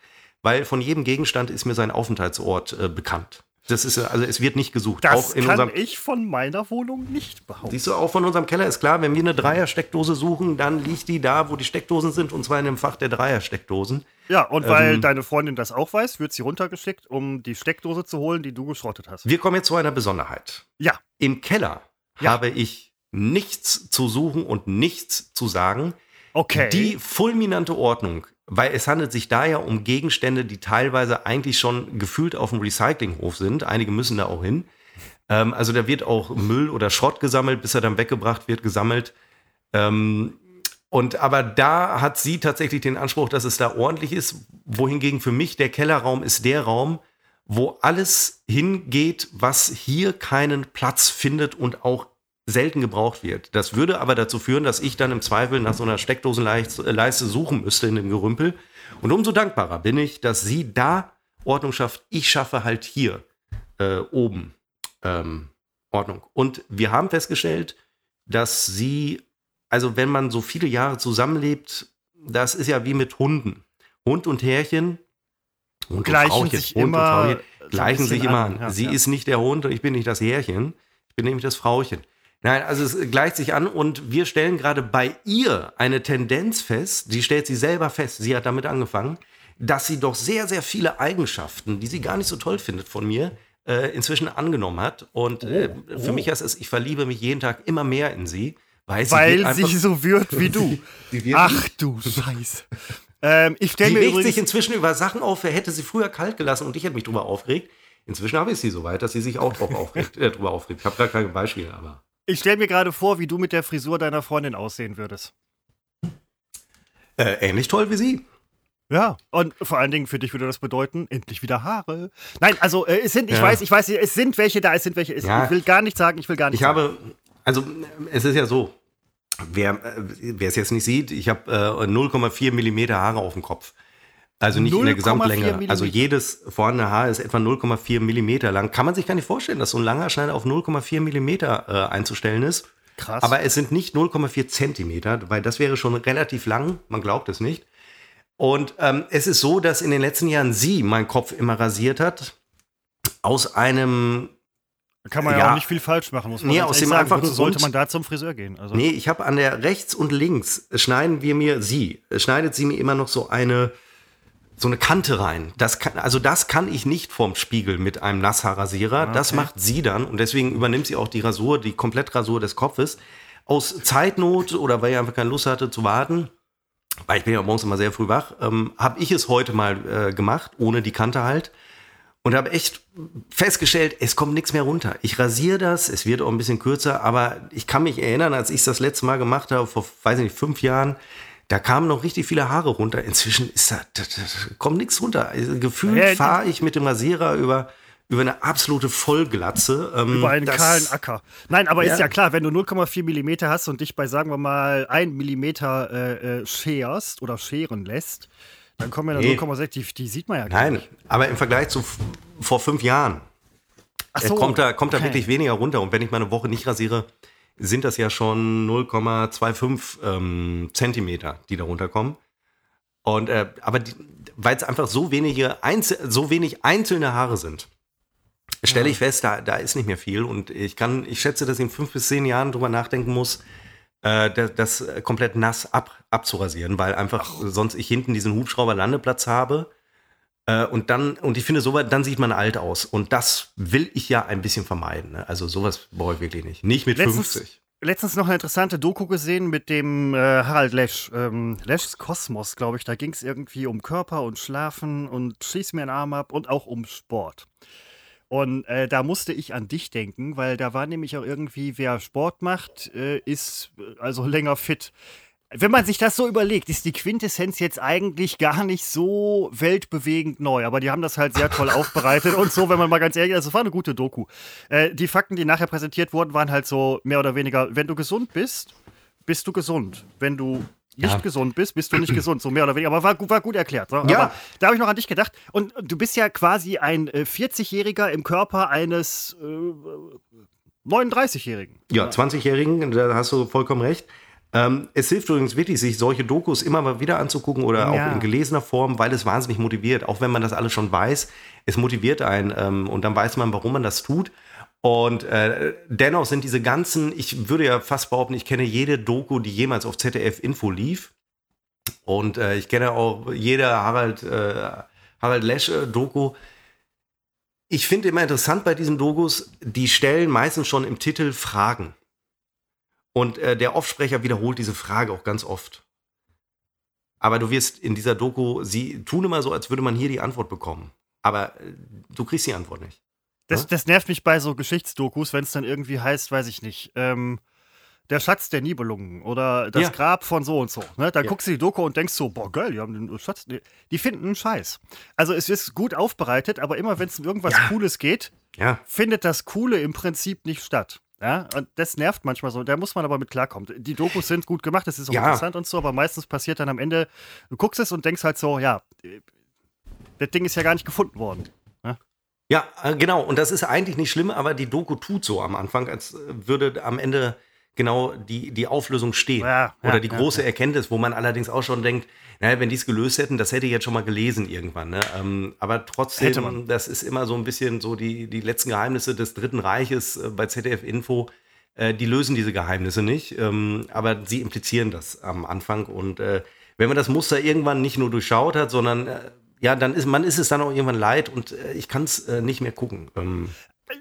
weil von jedem Gegenstand ist mir sein Aufenthaltsort äh, bekannt. Das ist, also es wird nicht gesucht. Das kann unserem, ich von meiner Wohnung nicht behaupten. Siehst du, auch von unserem Keller ist klar, wenn wir eine Dreier-Steckdose suchen, dann liegt die da, wo die Steckdosen sind, und zwar in dem Fach der Dreier-Steckdosen. Ja, und weil Ähm, deine Freundin das auch weiß, wird sie runtergeschickt, um die Steckdose zu holen, die du geschrottet hast. Wir kommen jetzt zu einer Besonderheit. Ja, Im Keller Ja. habe ich nichts zu suchen und nichts zu sagen. okay. Die fulminante Ordnung, weil es handelt sich da ja um Gegenstände, die teilweise eigentlich schon gefühlt auf dem Recyclinghof sind. Einige müssen da auch hin. Ähm, also da wird auch Müll oder Schrott gesammelt, bis er dann weggebracht wird, gesammelt. Ähm, und aber da hat sie tatsächlich den Anspruch, dass es da ordentlich ist, wohingegen für mich der Kellerraum ist der Raum, wo alles hingeht, was hier keinen Platz findet und auch selten gebraucht wird. Das würde aber dazu führen, dass ich dann im Zweifel nach so einer Steckdosenleiste Leiste suchen müsste in dem Gerümpel. Und umso dankbarer bin ich, dass sie da Ordnung schafft. Ich schaffe halt hier äh, oben ähm, Ordnung. Und wir haben festgestellt, dass sie, also wenn man so viele Jahre zusammenlebt, das ist ja wie mit Hunden. Hund und Härchen, Hund Gleichen und Frauchen, sich Hund immer und gleichen sich immer an, ja, sie ja. ist nicht der Hund und ich bin nicht das Härchen. Ich bin nämlich das Frauchen. Nein, also es gleicht sich an und wir stellen gerade bei ihr eine Tendenz fest, sie stellt sie selber fest, sie hat damit angefangen, dass sie doch sehr, sehr viele Eigenschaften, die sie gar nicht so toll findet von mir, äh, inzwischen angenommen hat. Und äh, für oh. mich heißt es, ich verliebe mich jeden Tag immer mehr in sie, weil sie, weil sie so wird wie du. Ach du Scheiße. ähm, ich stelle die mir regt übrigens sich inzwischen über Sachen auf, wer hätte sie früher kalt gelassen und ich hätte mich drüber aufgeregt. Inzwischen habe ich sie so weit, dass sie sich auch drauf aufregt, äh, drüber aufregt. Ich habe gar kein Beispiel, aber. Ich stelle mir gerade vor, wie du mit der Frisur deiner Freundin aussehen würdest. Äh, ähnlich toll wie sie. Ja, und vor allen Dingen für dich würde das bedeuten, endlich wieder Haare. Nein, also äh, es sind, ich Ja. weiß, ich weiß, es sind welche da, es sind welche. Es, Ja. Ich will gar nicht sagen, ich will gar nicht Ich sagen. habe, also es ist ja so, wer äh, wer es jetzt nicht sieht, ich habe äh, 0,4 Millimeter Haare auf dem Kopf. Also nicht in der 0,4 Gesamtlänge. Millimeter. Also jedes vorhandene Haar ist etwa 0,4 Millimeter lang. Kann man sich gar nicht vorstellen, dass so ein langer Schneider auf 0,4 Millimeter äh, einzustellen ist. Krass. Aber es sind nicht 0,4 Zentimeter, weil das wäre schon relativ lang. Man glaubt es nicht. Und ähm, es ist so, dass in den letzten Jahren sie meinen Kopf immer rasiert hat. Aus einem kann man ja, ja. auch nicht viel falsch machen, muss man Nee, aus dem sagen. einfachen sollte Grund- man da zum Friseur gehen? Also, Nee, ich habe an der rechts und links schneiden wir mir sie, schneidet sie mir immer noch so eine so eine Kante rein. Das kann, also das kann ich nicht vom Spiegel mit einem Nasshaarrasierer. Das Okay. macht sie dann und deswegen übernimmt sie auch die Rasur, die Komplettrasur des Kopfes. aus Zeitnot oder weil ich einfach keine Lust hatte zu warten, weil ich bin ja morgens immer sehr früh wach, ähm, habe ich es heute mal äh, gemacht, ohne die Kante halt. Und habe echt festgestellt, es kommt nichts mehr runter. Ich rasiere das, es wird auch ein bisschen kürzer, aber ich kann mich erinnern, als ich es das letzte Mal gemacht habe, vor, weiß nicht, fünf Jahren, da kamen noch richtig viele Haare runter. Inzwischen ist da, da, da kommt nichts runter. Also, gefühlt Ja, fahre ich mit dem Rasierer über, über eine absolute Vollglatze. Ähm, Über einen kahlen Acker. Nein, aber ist Ja. ja klar, wenn du 0,4 Millimeter hast und dich bei, sagen wir mal, 1 Millimeter äh, äh, scherst oder scheren lässt, dann kommen ja Nee. 0,6, die, die sieht man ja gar Nein, nicht. aber im Vergleich zu vor fünf Jahren Ach Es kommt da, kommt da okay. wirklich weniger runter. Und wenn ich mal eine Woche nicht rasiere, sind das ja schon 0,25 ähm, Zentimeter, die da runterkommen. Und, äh, aber weil es einfach so wenige, Einzel so wenig einzelne Haare sind, stelle ich fest, da, da ist nicht mehr viel. Und ich kann, ich schätze, dass ich in fünf bis zehn Jahren drüber nachdenken muss, äh, das, das komplett nass ab, abzurasieren, weil einfach sonst ich hinten diesen Hubschrauber-Landeplatz habe. Äh, und dann, und ich finde, so weit, dann sieht man alt aus. Und das will ich ja ein bisschen vermeiden. Ne? Also sowas brauche ich wirklich nicht. Nicht mit Letztens- 50. Letztens noch eine interessante Doku gesehen mit dem äh, Harald Lesch. Ähm, Leschs Kosmos, glaube ich. Da ging es irgendwie um Körper und Schlafen und Schieß mir einen Arm ab und auch um Sport. Und äh, da musste ich an dich denken, weil da war nämlich auch irgendwie, wer Sport macht, äh, ist äh, also länger fit. Wenn man sich das so überlegt, ist die Quintessenz jetzt eigentlich gar nicht so weltbewegend neu. Aber die haben das halt sehr toll aufbereitet und so, wenn man mal ganz ehrlich ist, das war eine gute Doku. Äh, die Fakten, die nachher präsentiert wurden, waren halt so mehr oder weniger, wenn du gesund bist, bist du gesund. Wenn du nicht Ja. gesund bist, bist du nicht gesund, so mehr oder weniger. Aber war, war gut erklärt. So. Ja. Aber da habe ich noch an dich gedacht. Und du bist ja quasi ein äh, 40-Jähriger im Körper eines äh, 39-Jährigen. Ja, 20-Jährigen, da hast du vollkommen recht. Ähm, es hilft übrigens wirklich, sich solche Dokus immer mal wieder anzugucken oder Ja. auch in gelesener Form, weil es wahnsinnig motiviert. Auch wenn man das alles schon weiß, es motiviert einen ähm, und dann weiß man, warum man das tut. Und äh, dennoch sind diese ganzen, ich würde ja fast behaupten, ich kenne jede Doku, die jemals auf ZDF Info lief. Und äh, ich kenne auch jede Harald, äh, Harald Lesch äh. Ich finde immer interessant bei diesen Dokus, die stellen meistens schon im Titel Fragen. Und äh, der Offsprecher wiederholt diese Frage auch ganz oft. Aber du wirst in dieser Doku, sie tun immer so, als würde man hier die Antwort bekommen. Aber äh, du kriegst die Antwort nicht. Das, das nervt mich bei so Geschichtsdokus, wenn es dann irgendwie heißt, weiß ich nicht, ähm, der Schatz der Nibelungen oder das Ja. Grab von so und so. Ne? Da Ja. guckst du die Doku und denkst so, boah, geil, die haben den Schatz. Die, finden einen Scheiß. Also es ist gut aufbereitet, aber immer wenn es um irgendwas Ja. Cooles geht, Ja, findet das Coole im Prinzip nicht statt. Ja, und das nervt manchmal so. Da muss man aber mit klarkommen. Die Dokus sind gut gemacht, das ist auch interessant und so, aber meistens passiert dann am Ende, du guckst es und denkst halt so, ja, äh, das Ding ist ja gar nicht gefunden worden. Ja, äh, genau. Und das ist eigentlich nicht schlimm, aber die Doku tut so am Anfang, als äh, würde am Ende genau die, die Auflösung stehen. Ja, ja, Oder die ja, große Erkenntnis, wo man allerdings auch schon denkt, naja, wenn die es gelöst hätten, das hätte ich jetzt schon mal gelesen irgendwann. Ne? Ähm, aber Hätte trotzdem, man. das ist immer so ein bisschen so die, die letzten Geheimnisse des Dritten Reiches äh, bei ZDF Info. Äh, die lösen diese Geheimnisse nicht, ähm, aber sie implizieren das am Anfang. Und äh, wenn man das Muster irgendwann nicht nur durchschaut hat, sondern äh, ja, dann ist man ist es dann auch irgendwann leid und äh, ich kann es äh, nicht mehr gucken. Ähm,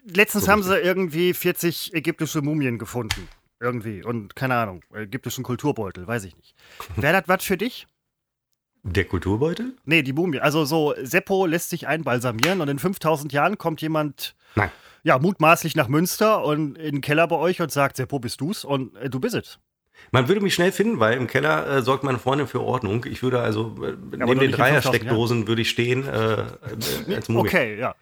Letztens So haben sie irgendwie 40 ägyptische Mumien gefunden. Irgendwie. Und keine Ahnung, ägyptischen Kulturbeutel, weiß ich nicht. Wäre das was für dich? der Kulturbeutel? Nee, die Mumie. Also so, Seppo lässt sich einbalsamieren und in 5000 Jahren kommt jemand, Nein. ja, mutmaßlich nach Münster und in den Keller bei euch und sagt, Seppo, bist du's? Und äh, du bist es. Man würde mich schnell finden, weil im Keller äh, sorgt meine Freundin für Ordnung. Ich würde also äh, neben den nicht in 5000 Dreiersteckdosen würde ich stehen äh, äh, als Mumie. Okay, ja.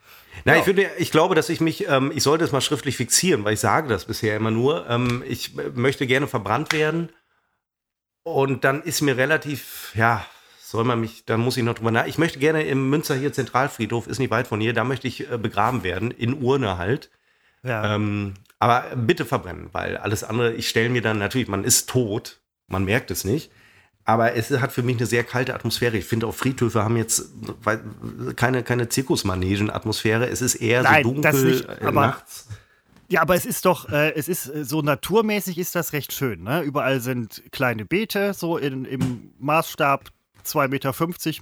Na, Ja. ich, würde, ich glaube, dass ich mich, ähm, ich sollte es mal schriftlich fixieren, weil ich sage das bisher immer nur. Ähm, ich äh, möchte gerne verbrannt werden und dann ist mir relativ, ja, soll man mich, da muss ich noch drüber nach. Ich möchte gerne im Münster hier Zentralfriedhof, ist nicht weit von hier, da möchte ich äh, begraben werden, in Urne halt. ja. Ähm, aber bitte verbrennen, weil alles andere, ich stelle mir dann natürlich, man ist tot, man merkt es nicht. Aber es hat für mich eine sehr kalte Atmosphäre. Ich finde auch Friedhöfe haben jetzt keine, keine Zirkusmanegen-Atmosphäre. Es ist eher Nein, so dunkel das nicht, äh, nachts. Ja, aber es ist doch, äh, es ist äh, so naturmäßig ist das recht schön. Ne? Überall sind kleine Beete, so in, im Maßstab 2,50 Meter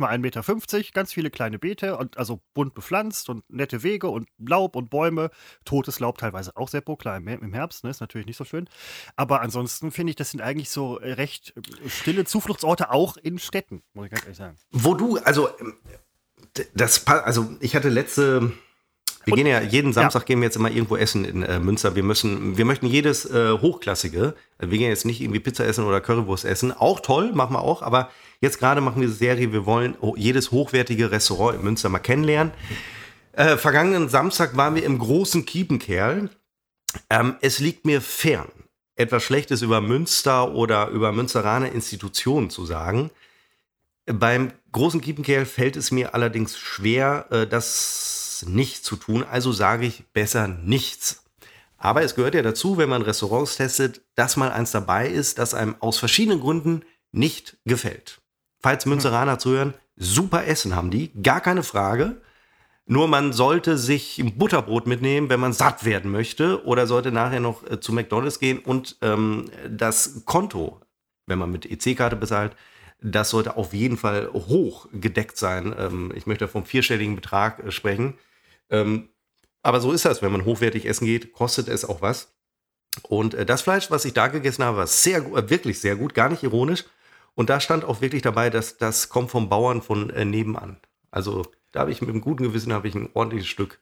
mal 1,50 Meter, ganz viele kleine Beete, und also bunt bepflanzt und nette Wege und Laub und Bäume. Totes Laub teilweise auch Seppo, klar, im Herbst, ne, ist natürlich nicht so schön. Aber ansonsten finde ich, das sind eigentlich so äh, recht äh, stille Zufluchtsorte, auch in Städten, muss ich ganz ehrlich sagen. Wo du, also, ähm, das, also ich hatte letzte wir und, gehen ja jeden Samstag ja. gehen wir jetzt immer irgendwo essen in äh, Münster. Wir müssen, wir möchten jedes äh, hochklassige. Wir gehen jetzt nicht irgendwie Pizza essen oder Currywurst essen. Auch toll, machen wir auch. Aber jetzt gerade machen wir diese Serie. Wir wollen jedes hochwertige Restaurant in Münster mal kennenlernen. Äh, vergangenen Samstag waren wir im großen Kiepenkerl. Ähm, es liegt mir fern, etwas Schlechtes über Münster oder über Münsteraner Institutionen zu sagen. Beim großen Kiepenkerl fällt es mir allerdings schwer, äh, nicht zu tun, also sage ich besser nichts. Aber es gehört ja dazu, wenn man Restaurants testet, dass mal eins dabei ist, das einem aus verschiedenen Gründen nicht gefällt. Falls Münzeraner zuhören, super Essen haben die, gar keine Frage. Nur man sollte sich ein Butterbrot mitnehmen, wenn man satt werden möchte, oder sollte nachher noch äh, zu McDonalds gehen und ähm, das Konto, wenn man mit EC-Karte bezahlt, das sollte auf jeden Fall hoch gedeckt sein. Ähm, ich möchte vom vierstelligen Betrag äh, sprechen. Ähm, aber so ist das, wenn man hochwertig essen geht, kostet es auch was. Und äh, das Fleisch, was ich da gegessen habe, war sehr, äh, wirklich sehr gut, gar nicht ironisch. Und da stand auch wirklich dabei, dass das kommt vom Bauern von äh, nebenan. Also da habe ich mit einem guten Gewissen habe ich ein ordentliches Stück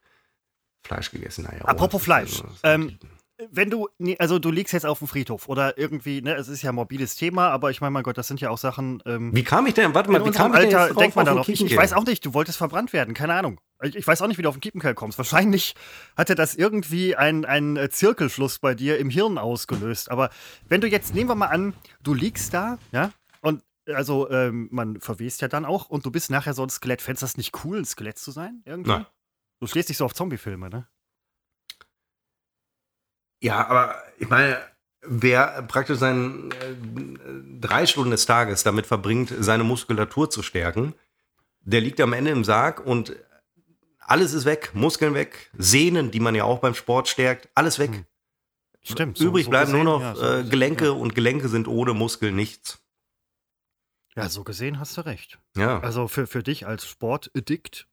Fleisch gegessen. Naja, Apropos Fleisch. Ähm, wenn du, also du liegst jetzt auf dem Friedhof oder irgendwie, ne, es ist ja ein morbides Thema, aber ich meine, mein Gott, das sind ja auch Sachen. Ähm, wie kam ich denn? Warte mal, wie kam ich denn Alter, denkt man da noch? Ich, ich, weiß auch nicht, du wolltest verbrannt werden, keine Ahnung. Ich, ich weiß auch nicht, wie du auf den Kiepenkerl kommst. Wahrscheinlich hatte das irgendwie einen äh, Zirkelschluss bei dir im Hirn ausgelöst. Aber wenn du jetzt, nehmen wir mal an, du liegst da, ja, und also ähm, man verwest ja dann auch und du bist nachher so ein Skelett. Fändest du das nicht cool, ein Skelett zu sein? Irgendwie? Nein. Du stehst dich so auf Zombie-Filme, ne? Ja, aber ich meine, wer praktisch seinen äh, drei Stunden des Tages damit verbringt, seine Muskulatur zu stärken, der liegt am Ende im Sarg und alles ist weg, Muskeln weg, Sehnen, die man ja auch beim Sport stärkt, alles weg. Hm. Stimmt. Übrig so, bleiben gesehen, nur noch ja, so äh, Gelenke ja. und Gelenke sind ohne Muskeln nichts. Ja, so gesehen hast du recht. Ja. Also für, für dich als Sportaddikt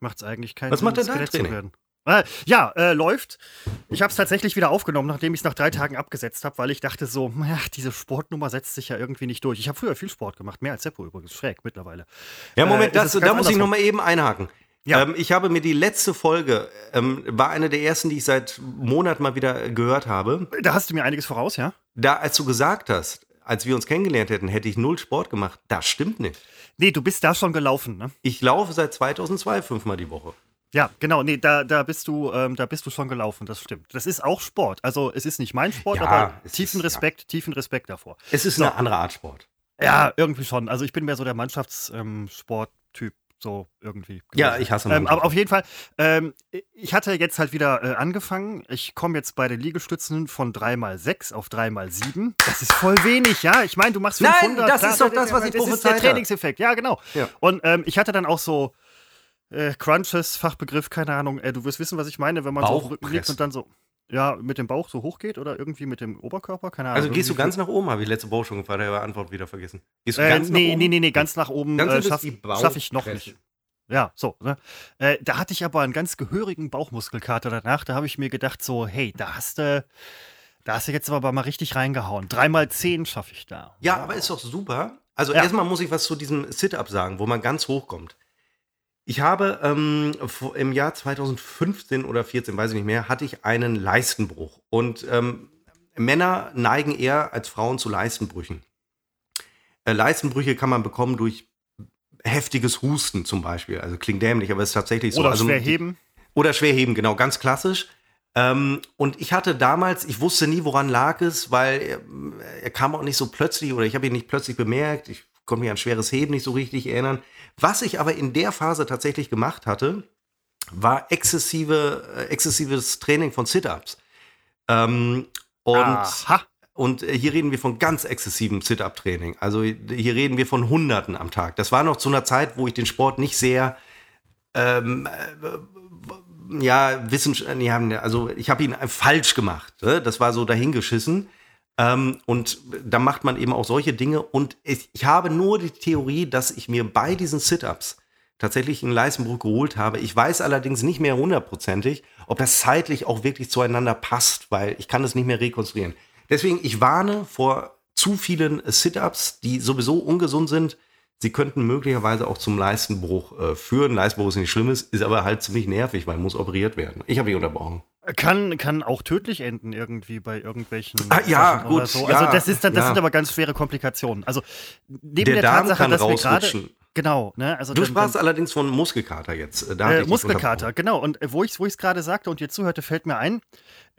macht es eigentlich keinen Was Sinn, macht denn dein Training? Äh, ja, äh, läuft. Ich habe es tatsächlich wieder aufgenommen, nachdem ich es nach drei Tagen abgesetzt habe, weil ich dachte so, ach, diese Sportnummer setzt sich ja irgendwie nicht durch. Ich habe früher viel Sport gemacht, mehr als Seppo übrigens, schräg mittlerweile. Ja, Moment, äh, das, da muss ich nochmal eben einhaken. Ja. Ähm, ich habe mir die letzte Folge, ähm, war eine der ersten, die ich seit Monaten mal wieder gehört habe. Da hast du mir einiges voraus, ja? Da, als du gesagt hast, als wir uns kennengelernt hätten, hätte ich null Sport gemacht. Das stimmt nicht. Nee, du bist da schon gelaufen, ne? Ich laufe seit 2002 fünfmal die Woche. Ja, genau, nee, da, da bist du, ähm, da bist du schon gelaufen, das stimmt. Das ist auch Sport. Also es ist nicht mein Sport, ja, aber tiefen ist, Respekt, ja. tiefen Respekt davor. Es ist so. eine andere Art Sport. Ja, irgendwie schon. Also ich bin mehr so der Mannschaftssporttyp. So irgendwie. Ja, ich hasse ähm, Aber auf jeden Fall, ähm, ich hatte jetzt halt wieder äh, angefangen. Ich komme jetzt bei den Liegestützen von 3x6 auf 3x7. Das ist voll wenig, ja. Ich meine, du machst 500. Nein, das klar, ist doch das, was ich prophezeit Das ist der Trainingseffekt, ja, genau. Ja. Und ähm, ich hatte dann auch so äh, Crunches, Fachbegriff, keine Ahnung. Äh, du wirst wissen, was ich meine, wenn man so auf dem Rücken liegt und dann so. Ja, mit dem Bauch so hoch geht oder irgendwie mit dem Oberkörper, keine Ahnung. Also gehst du ganz nach oben, habe ich letzte Woche schon gefragt, habe Antwort wieder vergessen. Gehst du äh, ganz nee, nach oben? Nee, nee, nee, ganz nach oben äh, schaffe schaff ich noch nicht. Ja, so. Ne? Äh, da hatte ich aber einen ganz gehörigen Bauchmuskelkater danach. Da habe ich mir gedacht, so, hey, da hast du. Da hast du jetzt aber mal richtig reingehauen. Dreimal zehn schaffe ich da. Ja, wow. aber ist doch super. Also ja. erstmal muss ich was zu diesem Sit-Up sagen, wo man ganz hoch kommt. Ich habe ähm, im Jahr 2015 oder 14, weiß ich nicht mehr, hatte ich einen Leistenbruch. Und ähm, Männer neigen eher als Frauen zu Leistenbrüchen. Äh, Leistenbrüche kann man bekommen durch heftiges Husten zum Beispiel. Also klingt dämlich, aber es ist tatsächlich so. Oder also, schwer heben. Oder schwer heben, genau, ganz klassisch. Ähm, und ich hatte damals, ich wusste nie, woran lag es, weil er, er kam auch nicht so plötzlich oder ich habe ihn nicht plötzlich bemerkt. Ich konnte mich an schweres Heben nicht so richtig erinnern. Was ich aber in der Phase tatsächlich gemacht hatte, war exzessive, äh, exzessives Training von Sit-Ups. Ähm, und, Aha. und hier reden wir von ganz exzessivem Sit-Up-Training. Also hier reden wir von Hunderten am Tag. Das war noch zu einer Zeit, wo ich den Sport nicht sehr ähm, äh, ja, wissenschaftlich, also ich habe ihn falsch gemacht. Ne? Das war so dahingeschissen. Ähm, und da macht man eben auch solche Dinge. Und ich, ich habe nur die Theorie, dass ich mir bei diesen Sit-Ups tatsächlich in Leistenbruch geholt habe. Ich weiß allerdings nicht mehr hundertprozentig, ob das zeitlich auch wirklich zueinander passt, weil ich kann es nicht mehr rekonstruieren. Deswegen, ich warne vor zu vielen Sit-Ups, die sowieso ungesund sind. Sie könnten möglicherweise auch zum Leistenbruch äh, führen. Leistenbruch ist nicht Schlimmes, ist aber halt ziemlich nervig, weil muss operiert werden. Ich habe mich unterbrochen. Kann, kann auch tödlich enden irgendwie bei irgendwelchen. Ah, ja, gut. So. Ja, also das ist dann, das ja. sind aber ganz schwere Komplikationen. Also neben Der der, Darm Tatsache, dass wir gerade genau, ne, also Du dann- sprachst dann, allerdings von Muskelkater jetzt. Äh, Da äh, Muskelkater, genau. Und äh, wo ich es wo ich's gerade sagte und ihr zuhörte, fällt mir ein,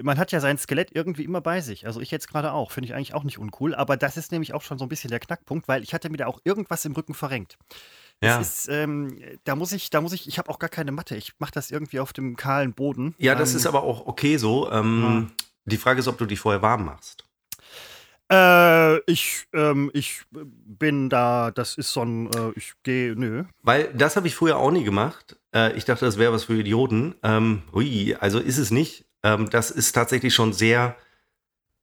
man hat ja sein Skelett irgendwie immer bei sich. Also ich jetzt gerade auch, finde ich eigentlich auch nicht uncool. Aber das ist nämlich auch schon so ein bisschen der Knackpunkt, weil ich hatte mir da auch irgendwas im Rücken verrenkt. Ja. Das ist, ähm, da muss ich, da muss ich, ich habe auch gar keine Matte. Ich mache das irgendwie auf dem kahlen Boden. ja, das ähm, ist aber auch okay so. Ähm, Die Frage ist, ob du dich vorher warm machst. Äh, ich, ähm, ich bin da, das ist so ein, äh, ich gehe, nö. Weil das habe ich früher auch nie gemacht. Äh, ich dachte, das wäre was für Idioten. Ähm, hui, also ist es nicht. Ähm, das ist tatsächlich schon sehr,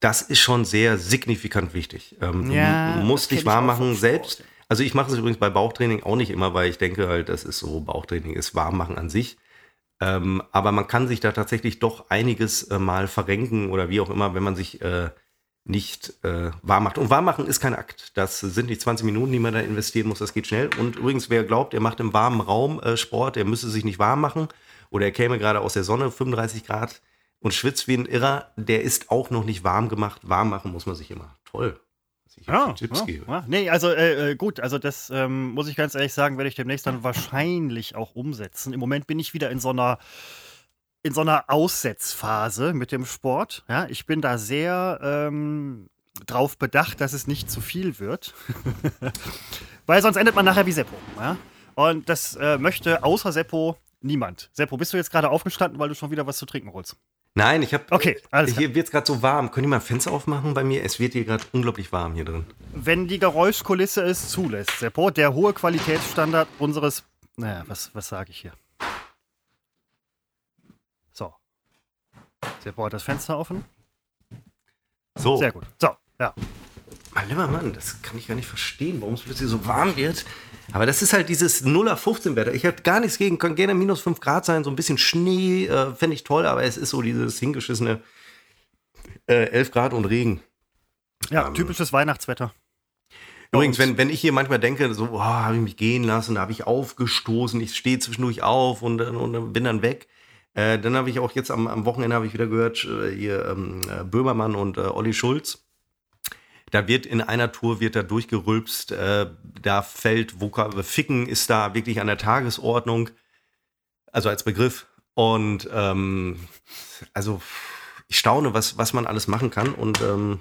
das ist schon sehr signifikant wichtig. Ähm, Ja, du musst dich warm machen selbst. Also ich mache es übrigens bei Bauchtraining auch nicht immer, weil ich denke halt, das ist so, Bauchtraining ist warm machen an sich. Ähm, aber man kann sich da tatsächlich doch einiges äh, mal verrenken oder wie auch immer, wenn man sich äh, nicht äh, warm macht. Und warm machen ist kein Akt. Das sind nicht 20 Minuten, die man da investieren muss. Das geht schnell. Und übrigens, wer glaubt, er macht im warmen Raum äh, Sport, der müsste sich nicht warm machen oder er käme gerade aus der Sonne, 35 Grad und schwitzt wie ein Irrer, der ist auch noch nicht warm gemacht. Warm machen muss man sich immer. Toll. Ich hier Ja, Tipps ja, gebe. ja. Nee, also äh, äh, gut, also das ähm, muss ich ganz ehrlich sagen, werde ich demnächst dann wahrscheinlich auch umsetzen. Im Moment bin ich wieder in so einer in so einer Aussetzphase mit dem Sport. Ja, ich bin da sehr ähm, drauf bedacht, dass es nicht zu viel wird. Weil sonst endet man nachher wie Seppo. Ja? Und das äh, möchte außer Seppo niemand. Seppo, bist du jetzt gerade aufgestanden, weil du schon wieder was zu trinken holst? Nein, ich habe. Okay, alles. Hier wird es gerade so warm. Könnt ihr mal ein Fenster aufmachen bei mir? Es wird hier gerade unglaublich warm hier drin. wenn die Geräuschkulisse es zulässt, Seppo, der hohe Qualitätsstandard unseres. Naja, was, was sage ich hier? So. Seppo hat das Fenster offen. So. Sehr gut. So, ja. Mein lieber Mann, das kann ich gar nicht verstehen, warum es plötzlich so warm wird. Aber das ist halt dieses 0er 15 Wetter. Ich habe gar nichts gegen, kann gerne minus 5 Grad sein, so ein bisschen Schnee, äh, fände ich toll, aber es ist so dieses hingeschissene äh, 11 Grad und Regen. Ja, Ähm. typisches Weihnachtswetter. Übrigens, wenn, wenn ich hier manchmal denke, so, oh, habe ich mich gehen lassen, da habe ich aufgestoßen, ich stehe zwischendurch auf und, und bin dann weg. Äh, dann habe ich auch jetzt am, am Wochenende habe ich wieder gehört, äh, hier ähm, äh, Böhmermann und äh, Olli Schulz. Da wird in einer Tour wird da durchgerülpst, äh, da fällt Vokal, Ficken ist da wirklich an der Tagesordnung, also als Begriff. Und ähm, also ich staune, was, was man alles machen kann und ähm,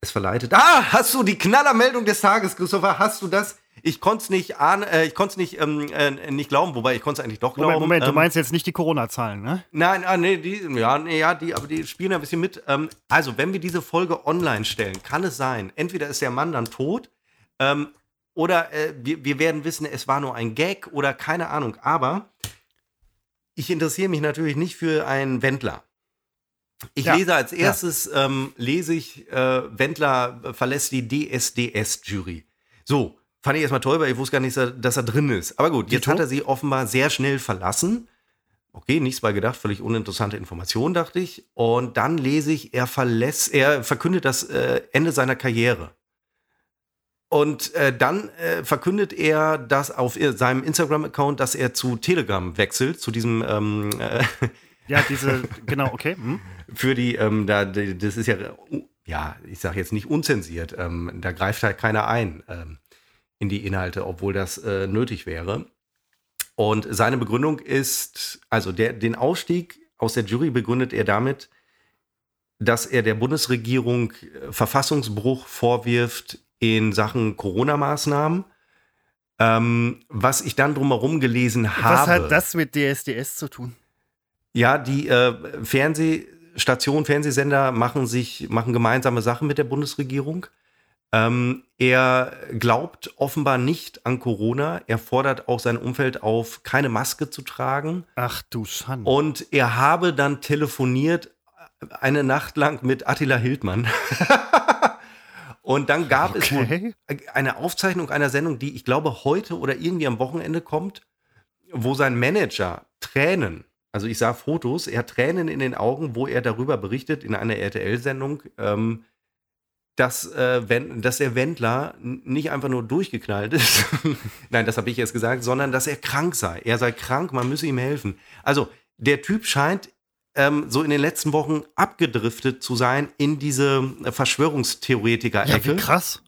es verleitet. Ah, hast du die Knallermeldung des Tages, Christopher? Hast du das? Ich konnte es nicht ahnen, äh, ich konnte es nicht, ähm, äh, nicht glauben, wobei ich konnte es eigentlich doch glauben. Moment, Moment, du Ähm, meinst jetzt nicht die Corona-Zahlen, ne? Nein, ah, nee, die, ja, nee, ja, die, aber die spielen ein bisschen mit. Ähm, also, wenn wir diese Folge online stellen, kann es sein, entweder ist der Mann dann tot, ähm, oder äh, wir, wir werden wissen, es war nur ein Gag oder keine Ahnung. Aber ich interessiere mich natürlich nicht für einen Wendler. Ich Ja, lese als erstes, ähm, lese ich, äh, Wendler verlässt die DSDS-Jury. So, fand ich erstmal toll, weil ich wusste gar nicht, dass er, drin ist. Aber gut, jetzt hat er sie offenbar sehr schnell verlassen. Okay, nichts bei gedacht, völlig uninteressante Information, dachte ich. Und dann lese ich, er verlässt, er verkündet das äh, Ende seiner Karriere. Und äh, dann äh, verkündet er das auf seinem Instagram-Account, dass er zu Telegram wechselt, zu diesem ähm, äh, Ja, diese, genau, okay. Hm. für die, ähm, da, das ist ja, ja, ich sage jetzt nicht unzensiert, ähm, da greift halt keiner ein ähm, in die Inhalte, obwohl das äh, nötig wäre. Und seine Begründung ist, also der, den Ausstieg aus der Jury begründet er damit, dass er der Bundesregierung äh, Verfassungsbruch vorwirft in Sachen Corona-Maßnahmen. Ähm, was ich dann drumherum gelesen habe. Was hat das mit DSDS zu tun? Ja, die äh, Fernsehstationen, Fernsehsender machen sich, machen gemeinsame Sachen mit der Bundesregierung. Ähm, er glaubt offenbar nicht an Corona. Er fordert auch sein Umfeld auf, keine Maske zu tragen. Ach du Schande. Und er habe dann telefoniert eine Nacht lang mit Attila Hildmann. Und dann gab okay. es eine Aufzeichnung einer Sendung, die ich glaube heute oder irgendwie am Wochenende kommt, wo sein Manager Tränen, also ich sah Fotos, er hat Tränen in den Augen, wo er darüber berichtet in einer RTL-Sendung, ähm, dass, äh, wenn, dass der Wendler nicht einfach nur durchgeknallt ist, nein, das habe ich jetzt gesagt, sondern dass er krank sei. Er sei krank, man müsse ihm helfen. Also der Typ scheint ähm, so in den letzten Wochen abgedriftet zu sein in diese Verschwörungstheoretiker-Ecke. Ja, krass.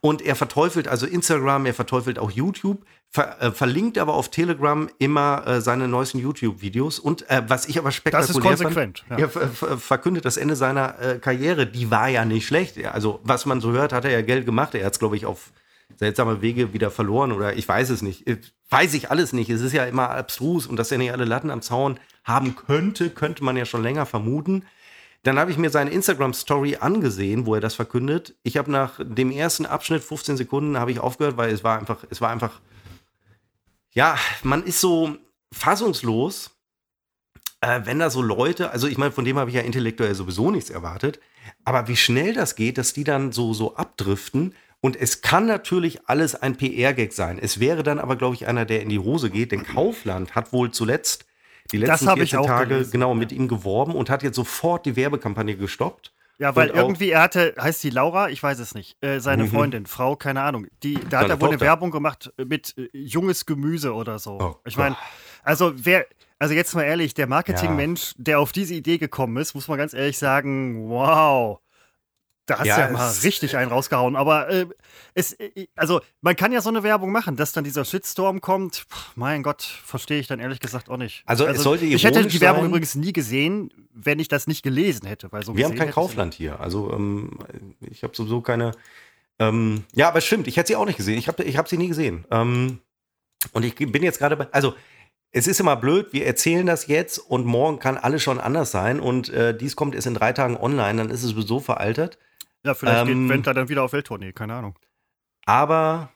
Und er verteufelt also Instagram, er verteufelt auch YouTube, ver äh, verlinkt aber auf Telegram immer äh, seine neuesten YouTube-Videos. Und äh, was ich aber spektakulär das ist konsequent, fand, ja. er verkündet das Ende seiner äh, Karriere. Die war ja nicht schlecht. Also was man so hört, hat er ja Geld gemacht. Er hat es, glaube ich, auf seltsame Wege wieder verloren oder ich weiß es nicht. Äh, weiß ich alles nicht. Es ist ja immer abstrus und dass er nicht alle Latten am Zaun haben könnte, könnte man ja schon länger vermuten. Dann habe ich mir seine Instagram-Story angesehen, wo er das verkündet. Ich habe nach dem ersten Abschnitt, 15 Sekunden, habe ich aufgehört, weil es war einfach, es war einfach, ja, man ist so fassungslos, äh, wenn da so Leute, also ich meine, von dem habe ich ja intellektuell sowieso nichts erwartet, aber wie schnell das geht, dass die dann so, so abdriften. Und es kann natürlich alles ein PR-Gag sein. Es wäre dann aber, glaube ich, einer, der in die Hose geht, denn Kaufland hat wohl zuletzt die letzten 14 Tage gelesen. genau mit ihm geworben und hat jetzt sofort die Werbekampagne gestoppt. Ja, weil irgendwie er hatte, heißt sie Laura, ich weiß es nicht, äh, seine mhm. Freundin, Frau, keine Ahnung. Die, da hat er wohl eine Werbung gemacht mit äh, junges Gemüse oder so. Oh, ich meine, also wer, also jetzt mal ehrlich, der Marketingmensch, ja. der auf diese Idee gekommen ist, muss man ganz ehrlich sagen, wow. Da hast du ja, ja mal richtig einen rausgehauen. Aber äh, es, äh, also man kann ja so eine Werbung machen, dass dann dieser Shitstorm kommt. Puh, mein Gott, verstehe ich dann ehrlich gesagt auch nicht. Also, also es sollte Ich hätte die Werbung sein. übrigens nie gesehen, wenn ich das nicht gelesen hätte. Weil so Wir haben kein Kaufland hier. Also ähm, ich habe sowieso keine. Ähm, ja, aber stimmt, ich hätte sie auch nicht gesehen. Ich habe ich hab sie nie gesehen. Ähm, und ich bin jetzt gerade bei. Also es ist immer blöd, wir erzählen das jetzt und morgen kann alles schon anders sein und äh, dies kommt erst in drei Tagen online, dann ist es sowieso veraltet. Ja, vielleicht ähm, geht Wendler dann wieder auf Welttournee, keine Ahnung. Aber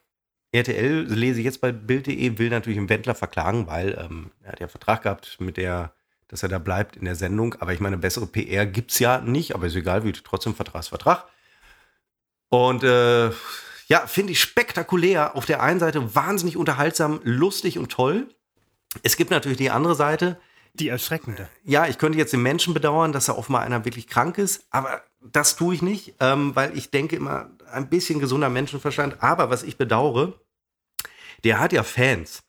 RTL, lese ich jetzt bei Bild.de, will natürlich den Wendler verklagen, weil ähm, er hat ja Vertrag gehabt mit der, dass er da bleibt in der Sendung. Aber ich meine, bessere PR gibt es ja nicht, aber ist egal, wie trotzdem Vertragsvertrag. Und äh, ja, finde ich spektakulär. Auf der einen Seite wahnsinnig unterhaltsam, lustig und toll. Es gibt natürlich die andere Seite. Die erschreckende. Ja, ich könnte jetzt den Menschen bedauern, dass da offenbar einer wirklich krank ist, aber das tue ich nicht, ähm, weil ich denke immer ein bisschen gesunder Menschenverstand. Aber was ich bedauere, der hat ja Fans.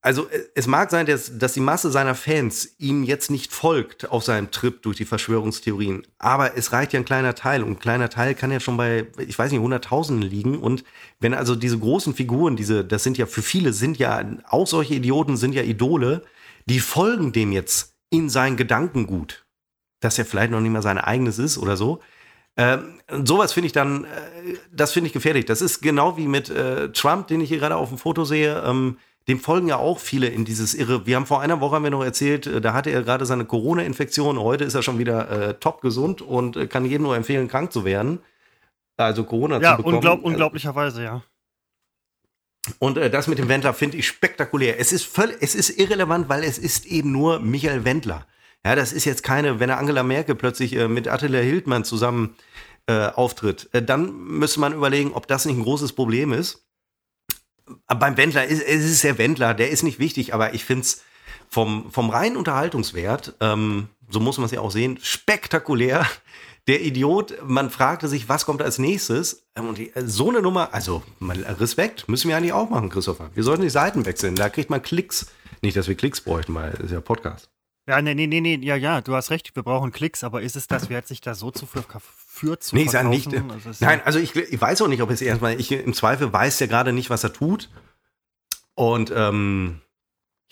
Also es mag sein, dass, dass die Masse seiner Fans ihm jetzt nicht folgt auf seinem Trip durch die Verschwörungstheorien. Aber es reicht ja ein kleiner Teil. Und ein kleiner Teil kann ja schon bei, ich weiß nicht, Hunderttausenden liegen. Und wenn also diese großen Figuren, diese, das sind ja für viele, sind ja, auch solche Idioten sind ja Idole, die folgen dem jetzt in seinen Gedanken gut dass er vielleicht noch nicht mal sein eigenes ist oder so. Ähm, sowas finde ich dann, äh, das finde ich gefährlich. Das ist genau wie mit äh, Trump, den ich hier gerade auf dem Foto sehe. Ähm, dem folgen ja auch viele in dieses Irre. Wir haben vor einer Woche haben wir noch erzählt, äh, da hatte er gerade seine Corona-Infektion. Heute ist er schon wieder äh, top gesund und äh, kann jedem nur empfehlen, krank zu werden. Also Corona ja, zu bekommen. Unglaub, unglaublicherweise, ja. Und äh, das mit dem Wendler finde ich spektakulär. Es ist völlig, es ist irrelevant, weil es ist eben nur Michael Wendler. Ja, das ist jetzt keine, wenn Angela Merkel plötzlich äh, mit Attila Hildmann zusammen äh, auftritt, äh, dann müsste man überlegen, ob das nicht ein großes Problem ist. Aber beim Wendler ist es ist der Wendler, der ist nicht wichtig, aber ich finde es vom, vom reinen Unterhaltungswert, ähm, so muss man es ja auch sehen, spektakulär. Der Idiot, man fragte sich, was kommt als nächstes? Ähm, und die, äh, so eine Nummer, also Respekt, müssen wir eigentlich auch machen, Christopher. Wir sollten die Seiten wechseln, da kriegt man Klicks. Nicht, dass wir Klicks bräuchten, weil es ist ja Podcast. Ja, nee, nee, nee, nee, ja, ja, du hast recht, wir brauchen Klicks, aber ist es das wert, sich da so zu für zu Nee, ist ja nicht. Also nein, also ich, ich, weiß auch nicht, ob es erstmal, ich im Zweifel weiß ja gerade nicht, was er tut. Und, ähm,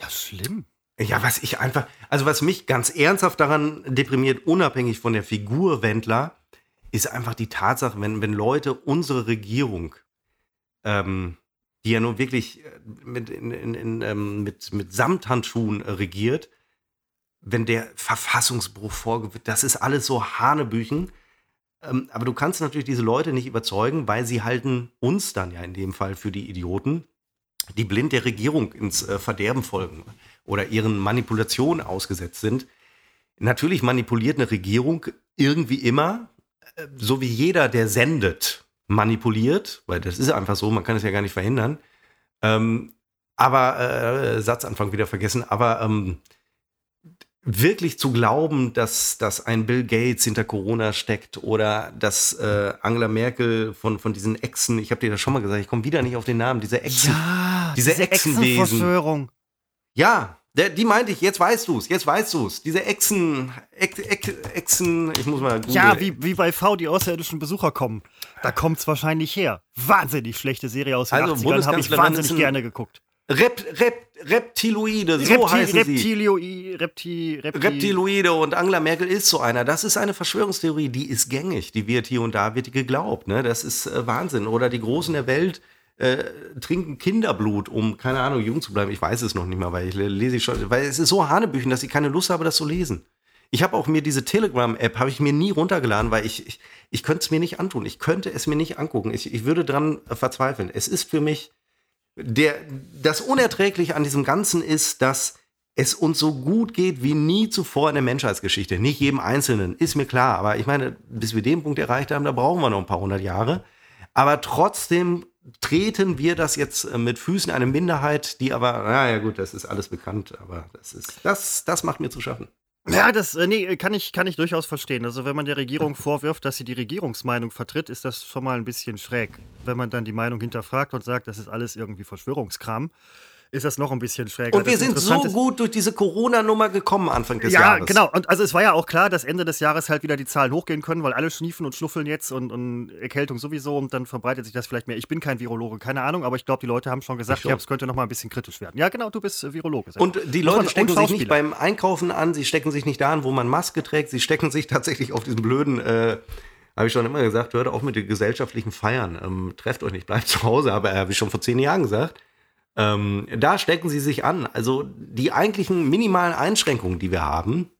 Ja, schlimm. Ja, was ich einfach, also was mich ganz ernsthaft daran deprimiert, unabhängig von der Figur Wendler, ist einfach die Tatsache, wenn, wenn Leute unsere Regierung, ähm, die ja nun wirklich äh, mit, in, in, in, ähm, mit, mit Samthandschuhen regiert, wenn der Verfassungsbruch vorgewirkt, das ist alles so Hanebüchen. Ähm, aber du kannst natürlich diese Leute nicht überzeugen, weil sie halten uns dann ja in dem Fall für die Idioten, die blind der Regierung ins äh, Verderben folgen oder ihren Manipulationen ausgesetzt sind. natürlich manipuliert eine Regierung irgendwie immer, äh, so wie jeder, der sendet, manipuliert, weil das ist einfach so, man kann es ja gar nicht verhindern. Ähm, aber äh, Satzanfang wieder vergessen, aber ähm, wirklich zu glauben, dass, dass ein Bill Gates hinter Corona steckt oder dass äh, Angela Merkel von, von diesen Echsen, ich habe dir das schon mal gesagt, ich komme wieder nicht auf den Namen, diese Echsen, Ja, diese diese Echsenwesen. Echsenverschwörung. Ja, der, die meinte ich, jetzt weißt du es, jetzt weißt du es. Diese Echsen, Echsen, ich muss mal googeln. Ja, wie, wie bei V die außerirdischen Besucher kommen. Da kommt es wahrscheinlich her. Wahnsinnig schlechte Serie aus den Also, 80ern, habe ich wahnsinnig gerne geguckt. Rep, Rep, Reptiloide, so Repti- heißen sie. Reptilio, Repti, Repti, Reptiloide und Angela Merkel ist so einer. Das ist eine Verschwörungstheorie, die ist gängig. Die wird hier und da wird geglaubt. Ne? Das ist äh, Wahnsinn. Oder die Großen der Welt äh, trinken Kinderblut, um, keine Ahnung, jung zu bleiben. Ich weiß es noch nicht mal, weil ich le- lese ich schon, weil es ist so Hanebüchen, dass ich keine Lust habe, das zu lesen. Ich habe auch mir diese Telegram-App, habe ich mir nie runtergeladen, weil ich, ich, ich könnte es mir nicht antun. Ich könnte es mir nicht angucken. Ich, ich würde dran äh, verzweifeln. Es ist für mich, der, das Unerträgliche an diesem Ganzen ist, dass es uns so gut geht wie nie zuvor in der Menschheitsgeschichte. Nicht jedem Einzelnen, ist mir klar. Aber ich meine, bis wir den Punkt erreicht haben, da brauchen wir noch ein paar hundert Jahre. Aber trotzdem treten wir das jetzt äh, mit Füßen eine Minderheit, die aber, naja gut, das ist alles bekannt, aber das ist, das, das macht mir zu schaffen. Ja, das äh, nee, kann ich, kann ich durchaus verstehen. Also wenn man der Regierung vorwirft, dass sie die Regierungsmeinung vertritt, ist das schon mal ein bisschen schräg. Wenn man dann die Meinung hinterfragt und sagt, das ist alles irgendwie Verschwörungskram, ist das noch ein bisschen schräger. Und wir Das sind so gut durch diese Corona-Nummer gekommen Anfang des ja, Jahres. genau. Und also es war ja auch klar, dass Ende des Jahres halt wieder die Zahlen hochgehen können, weil alle schniefen und schnuffeln jetzt und, und Erkältung sowieso und dann verbreitet sich das vielleicht mehr. Ich bin kein Virologe, keine Ahnung, aber ich glaube, die Leute haben schon gesagt, Ich ja, es könnte noch mal ein bisschen kritisch werden. Ja, genau, du bist äh, Virologe. Und die Leute stecken sich nicht beim Einkaufen an, sie stecken sich nicht da an, wo man Maske trägt, sie stecken sich tatsächlich auf diesen blöden, äh, habe ich schon immer gesagt, hört auf mit den gesellschaftlichen Feiern. Ähm, trefft euch nicht, bleibt zu Hause, aber äh, habe ich schon vor zehn Jahren gesagt. Ähm, da stecken sie sich an. Also die eigentlichen minimalen Einschränkungen, die wir haben,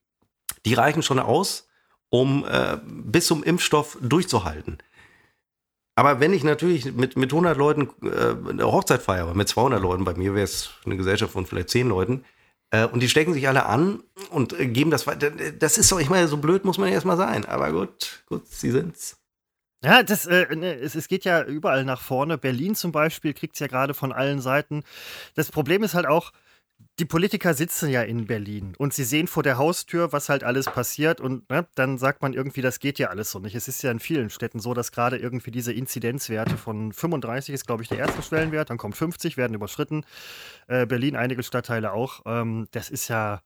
die reichen schon aus, um äh, bis zum Impfstoff durchzuhalten. Aber wenn ich natürlich mit, mit 100 Leuten äh, eine Hochzeit feiere, mit 200 Leuten, bei mir wäre es eine Gesellschaft von vielleicht 10 Leuten, äh, und die stecken sich alle an und äh, geben das weiter, das ist doch, ich meine, so blöd muss man erstmal sein. Aber gut, gut, sie sind's. Ja, das, äh, ne, es, es geht ja überall nach vorne. Berlin zum Beispiel kriegt es ja gerade von allen Seiten. Das Problem ist halt auch, die Politiker sitzen ja in Berlin und sie sehen vor der Haustür, was halt alles passiert und ne, dann sagt man irgendwie, das geht ja alles so nicht. Es ist ja in vielen Städten so, dass gerade irgendwie diese Inzidenzwerte von 35 ist, glaube ich, der erste Schwellenwert, dann kommt 50, werden überschritten. Äh, Berlin, einige Stadtteile auch. Ähm, das ist ja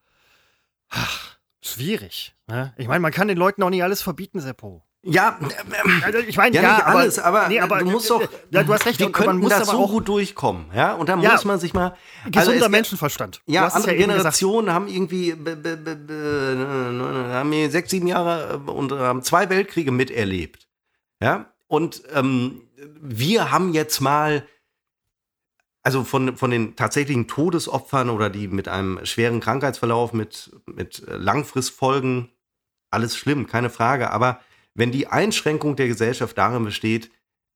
ach, schwierig. Ne? Ich meine, man kann den Leuten auch nicht alles verbieten, Seppo. Ja, Also ich meine, ja, ja, nicht aber, alles, aber, nee, aber du musst doch, ja, du hast recht, man könnten muss das aber so gut durchkommen, ja, und da Ja, muss man sich mal, gesunder also Menschenverstand. Ja, andere. Generationen haben irgendwie b- b- haben sechs, sieben Jahre äh, und haben zwei Weltkriege miterlebt. Ja, und ähm, wir haben jetzt mal, also von, von den tatsächlichen Todesopfern oder die mit einem schweren Krankheitsverlauf, mit, mit äh, Langfristfolgen, alles schlimm, keine Frage. Aber wenn die Einschränkung der Gesellschaft darin besteht,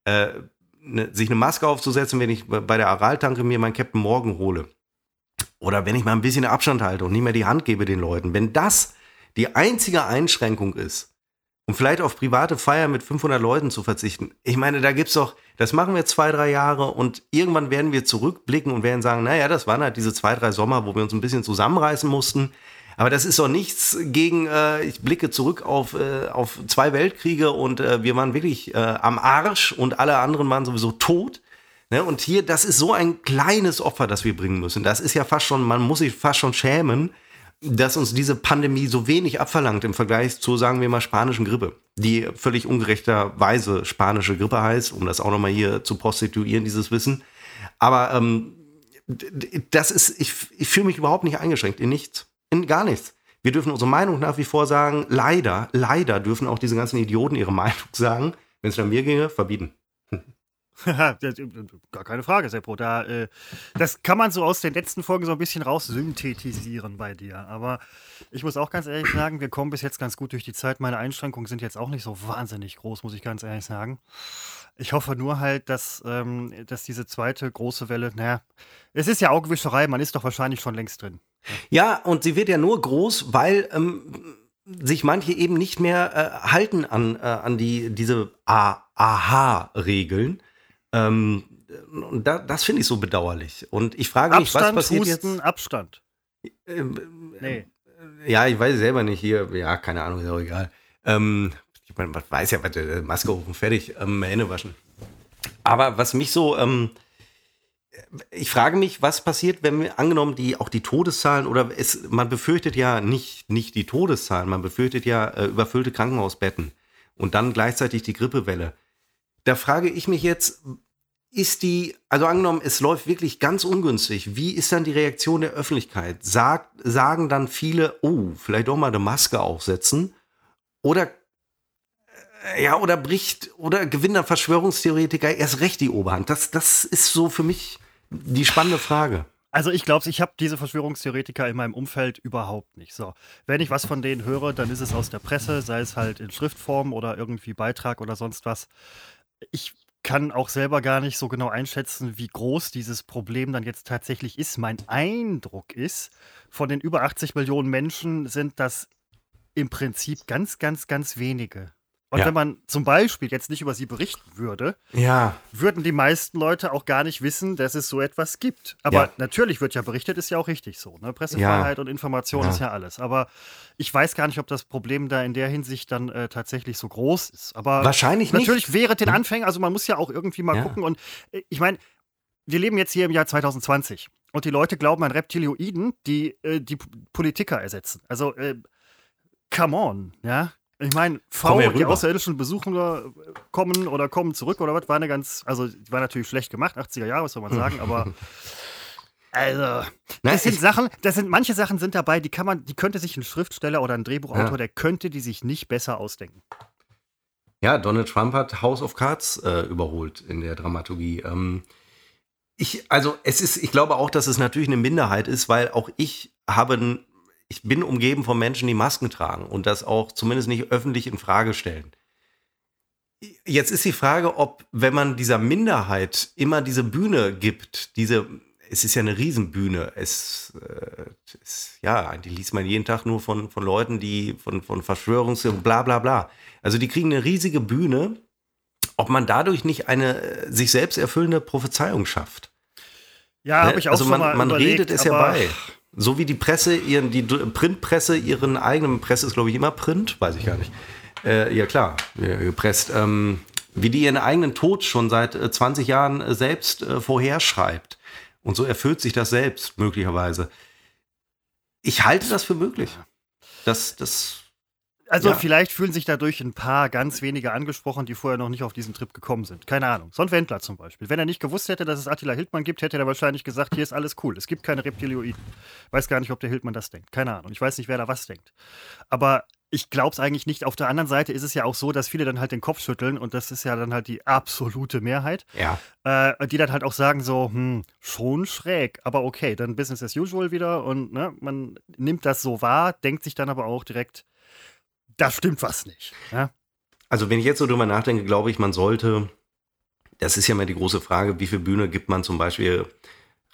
äh, ne, sich eine Maske aufzusetzen, wenn ich bei der Araltanke mir meinen Captain Morgan hole, oder wenn ich mal ein bisschen Abstand halte und nicht mehr die Hand gebe den Leuten, wenn das die einzige Einschränkung ist, um vielleicht auf private Feiern mit 500 Leuten zu verzichten, ich meine, da gibt's doch, das machen wir zwei, drei Jahre und irgendwann werden wir zurückblicken und werden sagen, naja, das waren halt diese zwei, drei Sommer, wo wir uns ein bisschen zusammenreißen mussten. Aber das ist doch nichts gegen, äh, ich blicke zurück auf, äh, auf zwei Weltkriege und äh, wir waren wirklich äh, am Arsch und alle anderen waren sowieso tot. Ne? Und hier, das ist so ein kleines Opfer, das wir bringen müssen. Das ist ja fast schon, man muss sich fast schon schämen, dass uns diese Pandemie so wenig abverlangt im Vergleich zur, sagen wir mal, spanischen Grippe, die völlig ungerechterweise spanische Grippe heißt, um das auch nochmal hier zu prostituieren, dieses Wissen. Aber ähm, das ist, ich, ich fühle mich überhaupt nicht eingeschränkt in nichts, gar nichts. Wir dürfen unsere Meinung nach wie vor sagen. Leider, leider dürfen auch diese ganzen Idioten ihre Meinung sagen. Wenn es nach mir ginge, verbieten. Gar keine Frage, Seppo. Da, äh, das kann man so aus den letzten Folgen so ein bisschen raus synthetisieren bei dir. Aber ich muss auch ganz ehrlich sagen, wir kommen bis jetzt ganz gut durch die Zeit. Meine Einschränkungen sind jetzt auch nicht so wahnsinnig groß, muss ich ganz ehrlich sagen. Ich hoffe nur halt, dass, ähm, dass diese zweite große Welle, naja, es ist ja Augenwischerei, man ist doch wahrscheinlich schon längst drin. Ja, und sie wird ja nur groß, weil ähm, sich manche eben nicht mehr äh, halten an, äh, an die, diese Aha-Regeln. Ähm, und da, das finde ich so bedauerlich. Und ich frage mich, Abstand, was passiert Husten, jetzt? Abstand. Ähm, Nee. Ja, ich weiß selber nicht hier. Ja, keine Ahnung, ist auch egal. Ähm, ich meine, man weiß ja, äh, Maske hoch und fertig, ähm, Hände waschen. Aber was mich so, ähm, ich frage mich, was passiert, wenn wir angenommen die auch die Todeszahlen oder es, man befürchtet ja nicht nicht die Todeszahlen, man befürchtet ja äh, überfüllte Krankenhausbetten und dann gleichzeitig die Grippewelle. Da frage ich mich jetzt, ist die, also angenommen, es läuft wirklich ganz ungünstig, wie ist dann die Reaktion der Öffentlichkeit? Sagt, sagen dann viele, oh, vielleicht doch mal eine Maske aufsetzen? Oder, äh, ja, oder bricht, oder gewinnt der Verschwörungstheoretiker erst recht die Oberhand? Das, das ist so für mich die spannende Frage. Also ich glaube, ich habe diese Verschwörungstheoretiker in meinem Umfeld überhaupt nicht. So, wenn ich was von denen höre, dann ist es aus der Presse, sei es halt in Schriftform oder irgendwie Beitrag oder sonst was. Ich kann auch selber gar nicht so genau einschätzen, wie groß dieses Problem dann jetzt tatsächlich ist. Mein Eindruck ist, von den über 80 Millionen Menschen sind das im Prinzip ganz, ganz, ganz wenige. Und Ja. wenn man zum Beispiel jetzt nicht über sie berichten würde, Ja, würden die meisten Leute auch gar nicht wissen, dass es so etwas gibt. Aber Ja. natürlich wird ja berichtet, ist ja auch richtig so. Ne? Pressefreiheit und Information ist ja alles. Aber ich weiß gar nicht, ob das Problem da in der Hinsicht dann äh, tatsächlich so groß ist. Aber wahrscheinlich nicht. natürlich wäre den Anfängen, also man muss ja auch irgendwie mal gucken. Und äh, ich meine, wir leben jetzt hier im Jahr 2020 und die Leute glauben an Reptilioiden, die äh, die Politiker ersetzen. Also, äh, come on, ja. Ich meine, V, die außerirdischen Besucher kommen oder kommen zurück oder was, war eine ganz, also die war natürlich schlecht gemacht, 80er Jahre, was soll man sagen, aber also, das sind Sachen, das sind, manche Sachen sind dabei, die kann man, die könnte sich ein Schriftsteller oder ein Drehbuchautor, Ja. der könnte die sich nicht besser ausdenken. Ja, Donald Trump hat House of Cards äh, überholt in der Dramaturgie. Ähm, ich, also es ist, ich glaube auch, dass es natürlich eine Minderheit ist, weil auch ich habe, ich bin umgeben von Menschen, die Masken tragen und das auch zumindest nicht öffentlich in Frage stellen. Jetzt ist die Frage, ob, wenn man dieser Minderheit immer diese Bühne gibt, diese, es ist ja eine Riesenbühne, es, äh, es ja, eigentlich liest man jeden Tag nur von, von Leuten, die von, von Verschwörungs- bla bla bla. Also die kriegen eine riesige Bühne, ob man dadurch nicht eine äh, sich selbst erfüllende Prophezeiung schafft. Ja, Ne? habe ich auch also man, man überlegt, redet es aber- herbei. So wie die Presse, ihren, die Printpresse ihren eigenen, Presse ist glaube ich immer Print, weiß ich gar nicht. Äh, ja klar, ja, gepresst. Ähm, wie die ihren eigenen Tod schon seit äh, 20 Jahren äh, selbst äh, vorherschreibt. Und so erfüllt sich das selbst, möglicherweise. Ich halte das für möglich. Das, das, Also Ja. vielleicht fühlen sich dadurch ein paar ganz wenige angesprochen, die vorher noch nicht auf diesen Trip gekommen sind. Keine Ahnung. So ein Wendler zum Beispiel. Wenn er nicht gewusst hätte, dass es Attila Hildmann gibt, hätte er wahrscheinlich gesagt, hier ist alles cool. Es gibt keine Reptilioiden. Weiß gar nicht, ob der Hildmann das denkt. Keine Ahnung. Ich weiß nicht, wer da was denkt. Aber ich glaube es eigentlich nicht. Auf der anderen Seite ist es ja auch so, dass viele dann halt den Kopf schütteln und das ist ja dann halt die absolute Mehrheit, ja. äh, die dann halt auch sagen so, hm, schon schräg, aber okay, dann Business as usual wieder und ne, man nimmt das so wahr, denkt sich dann aber auch direkt, da stimmt was nicht. Ja? Also wenn ich jetzt so drüber nachdenke, glaube ich, man sollte, das ist ja mal die große Frage, wie viel Bühne gibt man zum Beispiel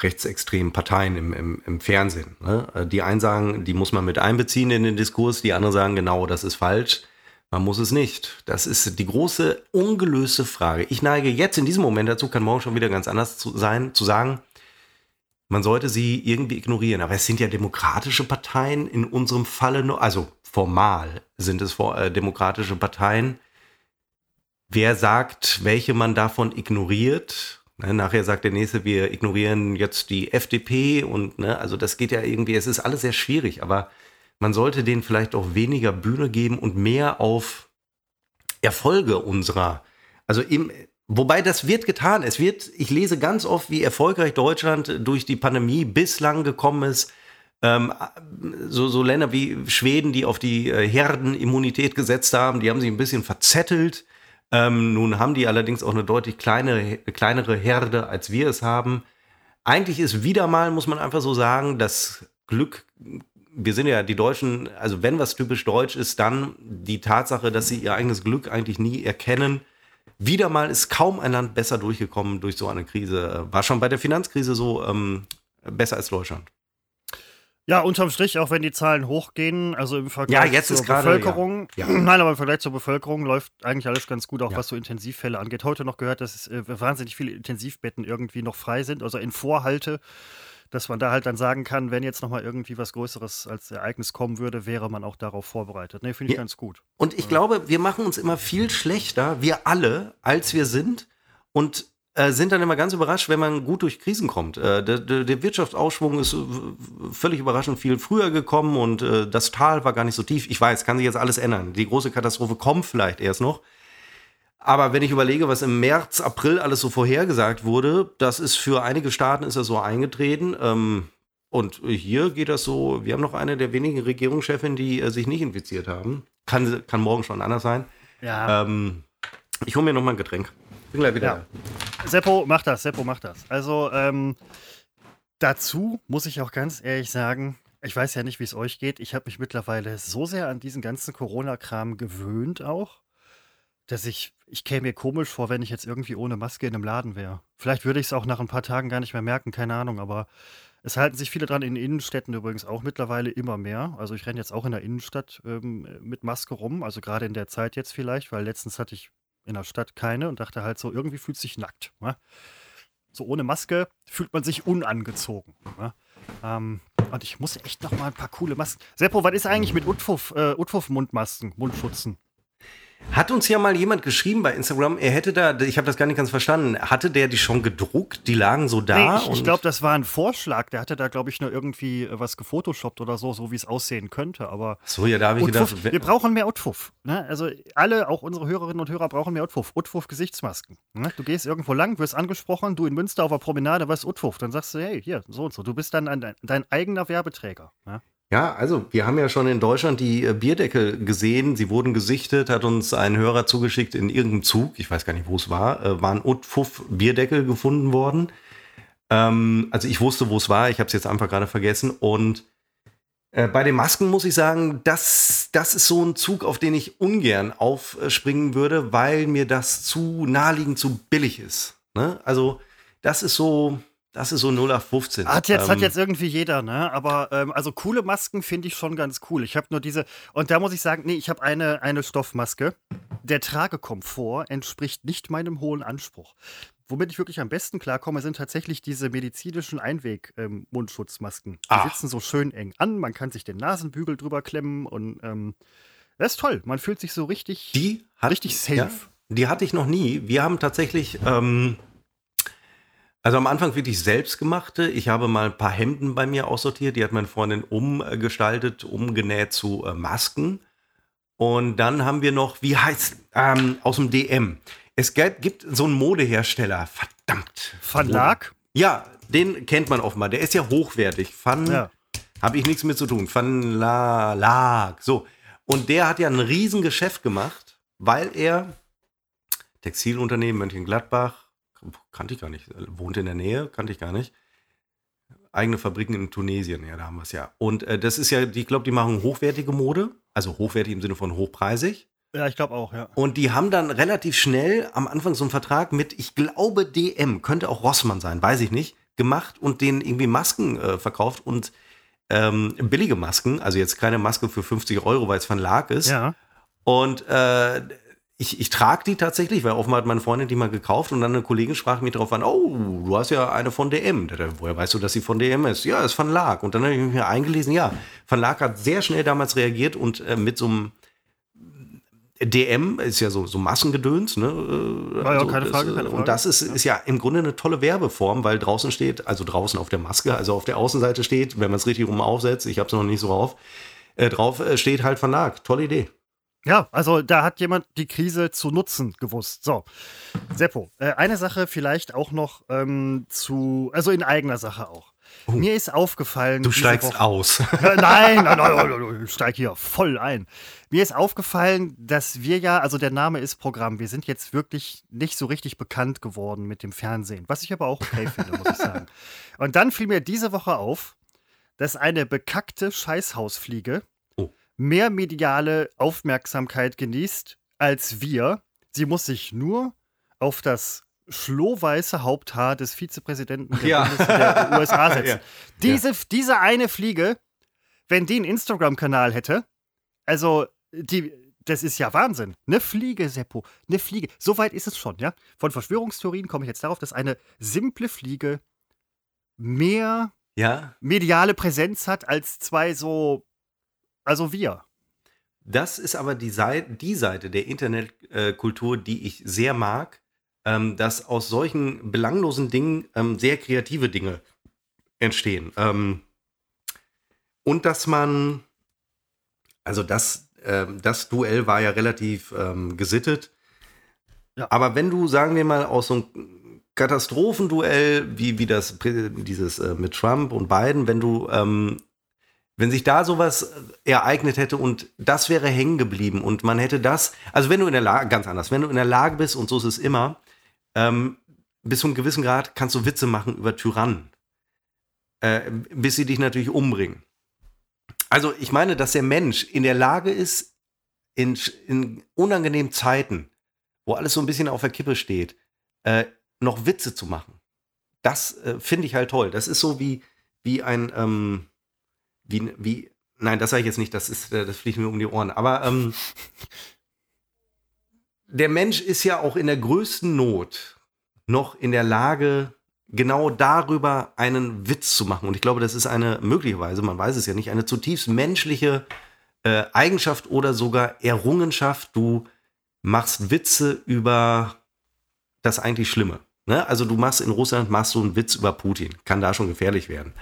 rechtsextremen Parteien im, im, im Fernsehen. Ne? Äh, Die einen sagen, die muss man mit einbeziehen in den Diskurs, die anderen sagen, genau, das ist falsch. Man muss es nicht. Das ist die große, ungelöste Frage. Ich neige jetzt in diesem Moment dazu, kann morgen schon wieder ganz anders zu sein, zu sagen, man sollte sie irgendwie ignorieren. Aber es sind ja demokratische Parteien in unserem Falle nur, also formal sind es äh, demokratische Parteien. Wer sagt, welche man davon ignoriert? Ne, nachher sagt der nächste, wir ignorieren jetzt die FDP und ne, also das geht ja irgendwie, es ist alles sehr schwierig, aber man sollte denen vielleicht auch weniger Bühne geben und mehr auf Erfolge unserer, also im, wobei das wird getan. Es wird, ich lese ganz oft, wie erfolgreich Deutschland durch die Pandemie bislang gekommen ist. Ähm, so, so Länder wie Schweden, die auf die äh, Herdenimmunität gesetzt haben, die haben sich ein bisschen verzettelt. Ähm, nun haben die allerdings auch eine deutlich kleinere, kleinere Herde, als wir es haben. Eigentlich ist wieder mal, muss man einfach so sagen, das Glück, wir sind ja die Deutschen, also wenn was typisch deutsch ist, dann die Tatsache, dass sie ihr eigenes Glück eigentlich nie erkennen. Wieder mal ist kaum ein Land besser durchgekommen durch so eine Krise. War schon bei der Finanzkrise so ähm, besser als Deutschland. Ja, unterm Strich, auch wenn die Zahlen hochgehen, also im Vergleich Ja, zur ist gerade, Bevölkerung, ja. Ja. nein, aber im Vergleich zur Bevölkerung läuft eigentlich alles ganz gut, auch was so Intensivfälle angeht. Heute noch gehört, dass äh, wahnsinnig viele Intensivbetten irgendwie noch frei sind, also in Vorhalte, dass man da halt dann sagen kann, wenn jetzt nochmal irgendwie was Größeres als Ereignis kommen würde, wäre man auch darauf vorbereitet. Ne, finde ich ganz gut. Und ich glaube, wir machen uns immer viel schlechter, wir alle, als wir sind. Und äh, sind dann immer ganz überrascht, wenn man gut durch Krisen kommt. Äh, der, der, Wirtschaftsausschwung ist äh, völlig überraschend viel früher gekommen und äh, das Tal war gar nicht so tief. Ich weiß, kann sich jetzt alles ändern. Die große Katastrophe kommt vielleicht erst noch. Aber wenn ich überlege, was im März, April alles so vorhergesagt wurde, das ist für einige Staaten ist das so eingetreten. Ähm, und hier geht das so, wir haben noch eine der wenigen Regierungschefinnen, die sich nicht infiziert haben. Kann, kann morgen schon anders sein. Ja, Ähm, ich hole mir noch mal ein Getränk. Bin gleich wieder Ja. Seppo macht das, Seppo macht das. Also ähm, dazu muss ich auch ganz ehrlich sagen, ich weiß ja nicht, wie es euch geht. Ich habe mich mittlerweile so sehr an diesen ganzen Corona-Kram gewöhnt auch, dass ich, ich käme mir komisch vor, wenn ich jetzt irgendwie ohne Maske in einem Laden wäre. Vielleicht würde ich es auch nach ein paar Tagen gar nicht mehr merken, keine Ahnung, aber es halten sich viele dran, in Innenstädten übrigens auch mittlerweile immer mehr. Also ich renne jetzt auch in der Innenstadt ähm, mit Maske rum, also gerade in der Zeit jetzt vielleicht, weil letztens hatte ich in der Stadt keine und dachte halt so, irgendwie fühlt sich nackt. Ne? So ohne Maske fühlt man sich unangezogen. Ne? Ähm, und ich muss echt noch mal ein paar coole Masken. Seppo, was ist eigentlich mit Utfuff, äh, Utfuff-Mundmasken, Mundschutzen? Hat uns ja mal jemand geschrieben bei Instagram, er hätte da, ich habe das gar nicht ganz verstanden, hatte der die schon gedruckt? Die lagen so da? nee, ich, ich glaube, das war ein Vorschlag. Der hatte da, glaube ich, nur irgendwie äh, was gefotoshoppt oder so, so wie es aussehen könnte. Aber So, ja, da habe ich Utfuff, gedacht, wir brauchen mehr Utfuff. Ne? Also alle, auch unsere Hörerinnen und Hörer brauchen mehr Utfuff. Utfuff Gesichtsmasken. Ne? Du gehst irgendwo lang, wirst angesprochen, du in Münster auf der Promenade, was Utfuff? Dann sagst du, hey, hier, so und so. Du bist dann ein, dein, dein eigener Werbeträger. Ne? Ja, also wir haben ja schon in Deutschland die äh, Bierdeckel gesehen. Sie wurden gesichtet, hat uns ein Hörer zugeschickt in irgendeinem Zug. Ich weiß gar nicht, wo es war. Äh, waren Utfuff Bierdeckel gefunden worden. Ähm, also ich wusste, wo es war. Ich habe es jetzt einfach gerade vergessen. Und äh, bei den Masken muss ich sagen, das, das ist so ein Zug, auf den ich ungern aufspringen würde, weil mir das zu naheliegend, zu billig ist. Ne? Also das ist so, das ist so 0 auf 15. Hat jetzt, hat Ähm, jetzt irgendwie jeder, ne? Aber ähm, also coole Masken finde ich schon ganz cool. Ich habe nur diese, und da muss ich sagen, nee, ich habe eine, eine Stoffmaske. Der Tragekomfort entspricht nicht meinem hohen Anspruch. Womit ich wirklich am besten klarkomme, sind tatsächlich diese medizinischen Einweg-Mundschutzmasken. Die Ah. sitzen so schön eng an, man kann sich den Nasenbügel drüber klemmen und ähm, das ist toll. Man fühlt sich so richtig. Die hat, Richtig safe. Ja, die hatte ich noch nie. Wir haben tatsächlich, ähm, also am Anfang wirklich selbstgemachte. Ich habe mal ein paar Hemden bei mir aussortiert. Die hat meine Freundin umgestaltet, umgenäht zu äh, Masken. Und dann haben wir noch, wie heißt, ähm, aus dem DM. Es gibt, gibt so einen Modehersteller, verdammt. Verlag? Ja, den kennt man offenbar. Der ist ja hochwertig. Van, Ja. habe ich nichts mit zu tun. Van La Lag. So. Und der hat ja ein Riesengeschäft gemacht, weil er Textilunternehmen Mönchengladbach, kannte ich gar nicht, wohnt in der Nähe, kannte ich gar nicht. Eigene Fabriken in Tunesien, ja, da haben wir es ja. Und äh, das ist ja, ich glaube, die machen hochwertige Mode, also hochwertig im Sinne von hochpreisig. Ja, ich glaube auch, ja. Und die haben dann relativ schnell am Anfang so einen Vertrag mit, ich glaube, DM, könnte auch Rossmann sein, weiß ich nicht, gemacht und denen irgendwie Masken äh, verkauft und ähm, billige Masken, also jetzt keine Maske für 50 Euro, weil es Verlag ist. Ja. Und äh, ich, ich trage die tatsächlich, weil offenbar hat meine Freundin die mal gekauft und dann eine Kollegin sprach mich darauf an, oh, du hast ja eine von DM. Dachte Woher weißt du, dass sie von DM ist? Ja, ist Van Laak. Und dann habe ich mich eingelesen, ja, Van Laak hat sehr schnell damals reagiert und äh, mit so einem DM ist ja so, so Massengedöns, ne? Äh, Ja, ja, keine Frage, äh, keine Frage. Und das ist, ist ja im Grunde eine tolle Werbeform, weil draußen steht, also draußen auf der Maske, also auf der Außenseite steht, wenn man es richtig rum aufsetzt, ich habe es noch nicht so auf, äh, drauf äh, steht halt Van Laak. Tolle Idee. Ja, also da hat jemand die Krise zu nutzen gewusst. So, Seppo, äh, eine Sache vielleicht auch noch ähm, zu, also in eigener Sache auch. Mir ist aufgefallen. Du steigst Woche- aus. Äh, nein, nein, nein, nein, ich steig hier voll ein. Mir ist aufgefallen, dass wir ja, also der Name ist Programm, wir sind jetzt wirklich nicht so richtig bekannt geworden mit dem Fernsehen, was ich aber auch okay finde, muss ich sagen. Und dann fiel mir diese Woche auf, dass eine bekackte Scheißhausfliege. Mehr mediale Aufmerksamkeit genießt als wir. Sie muss sich nur auf das schlohweiße Haupthaar des Vizepräsidenten der, Ja. Der USA setzen. Ja. Diese, diese eine Fliege wenn die einen Instagram-Kanal hätte, also die, das ist ja Wahnsinn. Eine Fliege, Seppo, eine Fliege. So weit ist es schon, ja. Von Verschwörungstheorien komme ich jetzt darauf, dass eine simple Fliege mehr Ja, mediale Präsenz hat als zwei so, also wir. das ist aber die Seite, die Seite der Internetkultur, die ich sehr mag, ähm, dass aus solchen belanglosen Dingen ähm, sehr kreative Dinge entstehen. Ähm, und dass man, also das, ähm, das Duell war ja relativ ähm, gesittet. Ja. Aber wenn du, sagen wir mal, aus so einem Katastrophenduell, wie, wie das, dieses äh, mit Trump und Biden, wenn du, ähm, wenn sich da sowas ereignet hätte und das wäre hängen geblieben und man hätte das, also wenn du in der Lage, ganz anders, wenn du in der Lage bist, und so ist es immer, ähm, bis zu einem gewissen Grad kannst du Witze machen über Tyrannen, äh, bis sie dich natürlich umbringen. Also ich meine, dass der Mensch in der Lage ist, in, in unangenehmen Zeiten, wo alles so ein bisschen auf der Kippe steht, äh, noch Witze zu machen. Das äh, finde ich halt toll. Das ist so wie, wie ein, ähm, wie, wie, nein, das sage ich jetzt nicht, das ist, äh, das fliegt mir um die Ohren. Aber ähm, der Mensch ist ja auch in der größten Not noch in der Lage, genau darüber einen Witz zu machen. Und ich glaube, das ist eine möglicherweise, man weiß es ja nicht, eine zutiefst menschliche äh, Eigenschaft oder sogar Errungenschaft. Du machst Witze über das eigentlich Schlimme. Ne? Also du machst in Russland machst du einen Witz über Putin, kann da schon gefährlich werden.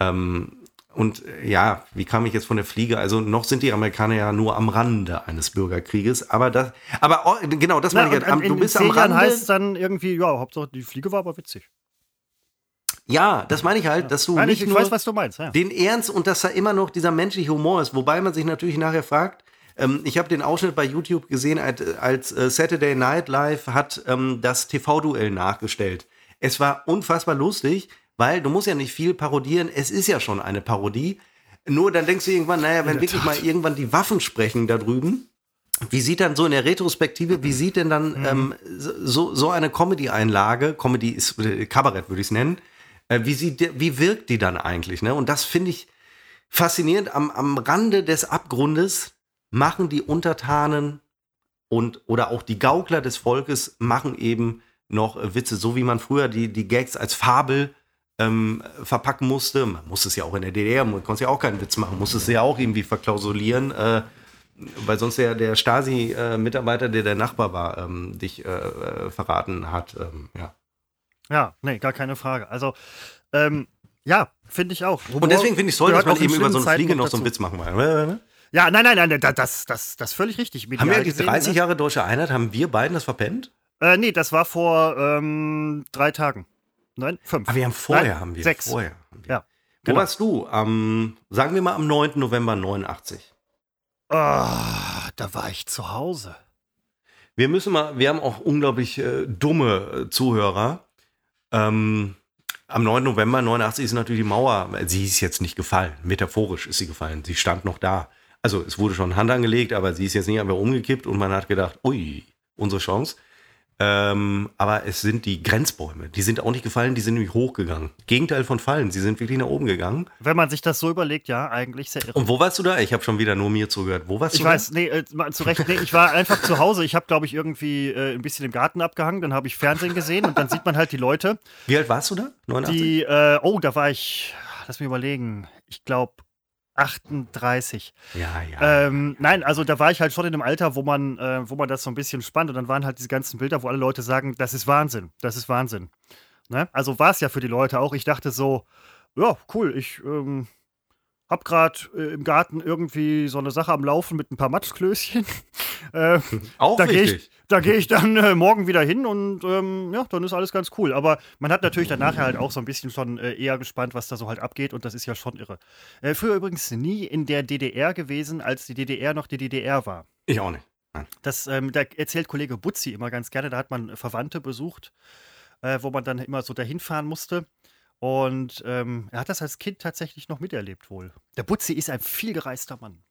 Ähm, und äh, ja, wie kam ich jetzt von der Fliege? Also noch sind die Amerikaner ja nur am Rande eines Bürgerkrieges, aber das, aber oh, genau, das meine ich. und halt. Du in bist am Rande. heißt es dann irgendwie, ja, Hauptsache die Fliege war aber witzig. Ja, das meine ich halt, dass du Nein, ich, nicht ich nur weiß, was du meinst. Ja. den Ernst und dass da immer noch dieser menschliche Humor ist, wobei man sich natürlich nachher fragt, ähm, ich habe den Ausschnitt bei YouTube gesehen, als, als äh, Saturday Night Live hat ähm, das TV-Duell nachgestellt. Es war unfassbar lustig, weil du musst ja nicht viel parodieren, es ist ja schon eine Parodie. Nur dann denkst du irgendwann, naja, wenn wirklich Tat. mal irgendwann die Waffen sprechen da drüben, wie sieht dann so in der Retrospektive, wie sieht denn dann ähm, so, so eine Comedy-Einlage, Comedy ist äh, Kabarett, würde ich es nennen, äh, wie, sieht wie wirkt die dann eigentlich? Ne? Und das finde ich faszinierend. Am, am Rande des Abgrundes machen die Untertanen und oder auch die Gaukler des Volkes machen eben noch äh, Witze, so wie man früher die, die Gags als Fabel ähm, verpacken musste. Man musste es ja auch in der DDR, man konnte ja auch keinen Witz machen, musste es ja auch irgendwie verklausulieren, äh, weil sonst der, der Stasi-Mitarbeiter, der der Nachbar war, ähm, dich äh, äh, verraten hat. Ähm, ja. Ja, nee, gar keine Frage. Also, ähm, ja, finde ich auch. Humor Und deswegen finde ich es toll, dass man eben über so eine Fliege noch so einen. Witz machen kann. Ja, nein, nein, nein, da- das, das, das ist völlig richtig. Haben wir die gesehen, 30 ne? Jahre deutsche Einheit, haben wir beiden das verpennt? Äh, nee, das war vor ähm, drei Tagen. Nein, fünf. Aber wir haben vorher, Nein, haben wir. Sechs. Vorher haben wir. Ja, Wo genau. warst du? Am, sagen wir mal am 9. November 89. Ah, da war ich zu Hause. Wir müssen mal, wir haben auch unglaublich äh, dumme äh, Zuhörer. Ähm, am 9. November 89 ist natürlich die Mauer, sie ist jetzt nicht gefallen, metaphorisch ist sie gefallen, sie stand noch da. Also es wurde schon Hand angelegt, aber sie ist jetzt nicht einfach umgekippt und man hat gedacht, ui, unsere Chance. Ähm, aber es sind die Grenzbäume, die sind auch nicht gefallen, die sind nämlich hochgegangen. Gegenteil von fallen, sie sind wirklich nach oben gegangen. Wenn man sich das so überlegt, ja, eigentlich sehr irre. Und wo warst du da? Ich habe schon wieder nur mir zugehört. Wo warst Ich du weiß, nee, äh, zu Recht, nee, ich war einfach zu Hause. Ich habe, glaube ich, irgendwie äh, ein bisschen im Garten abgehangen. Dann habe ich Fernsehen gesehen und dann sieht man halt die Leute, da? Wie alt warst du da? 89? die, äh, oh, da war ich, lass mich überlegen, ich glaube 38. ja, ja. Ähm, nein, also da war ich halt schon in einem Alter, wo man, äh, wo man das so ein bisschen spannt und dann waren halt diese ganzen Bilder, wo alle Leute sagen, das ist Wahnsinn, das ist Wahnsinn. Ne? Also war es ja für die Leute auch. Ich dachte so, ja, cool, ich ähm, hab gerade äh, im Garten irgendwie so eine Sache am Laufen mit ein paar Matschklößchen. äh, auch da ich, da geh ich dann äh, morgen wieder hin und ähm, ja, dann ist alles ganz cool. Aber man hat natürlich dann nachher halt auch so ein bisschen schon äh, eher gespannt, was da so halt abgeht und das ist ja schon irre. Äh, früher übrigens nie in der DDR gewesen, als die DDR noch die DDR war. Ich auch nicht. Das, ähm, da erzählt Kollege Butzi immer ganz gerne, da hat man Verwandte besucht, äh, wo man dann immer so dahin fahren musste. Und ähm, er hat das als Kind tatsächlich noch miterlebt wohl. Der Butzi ist ein vielgereister Mann.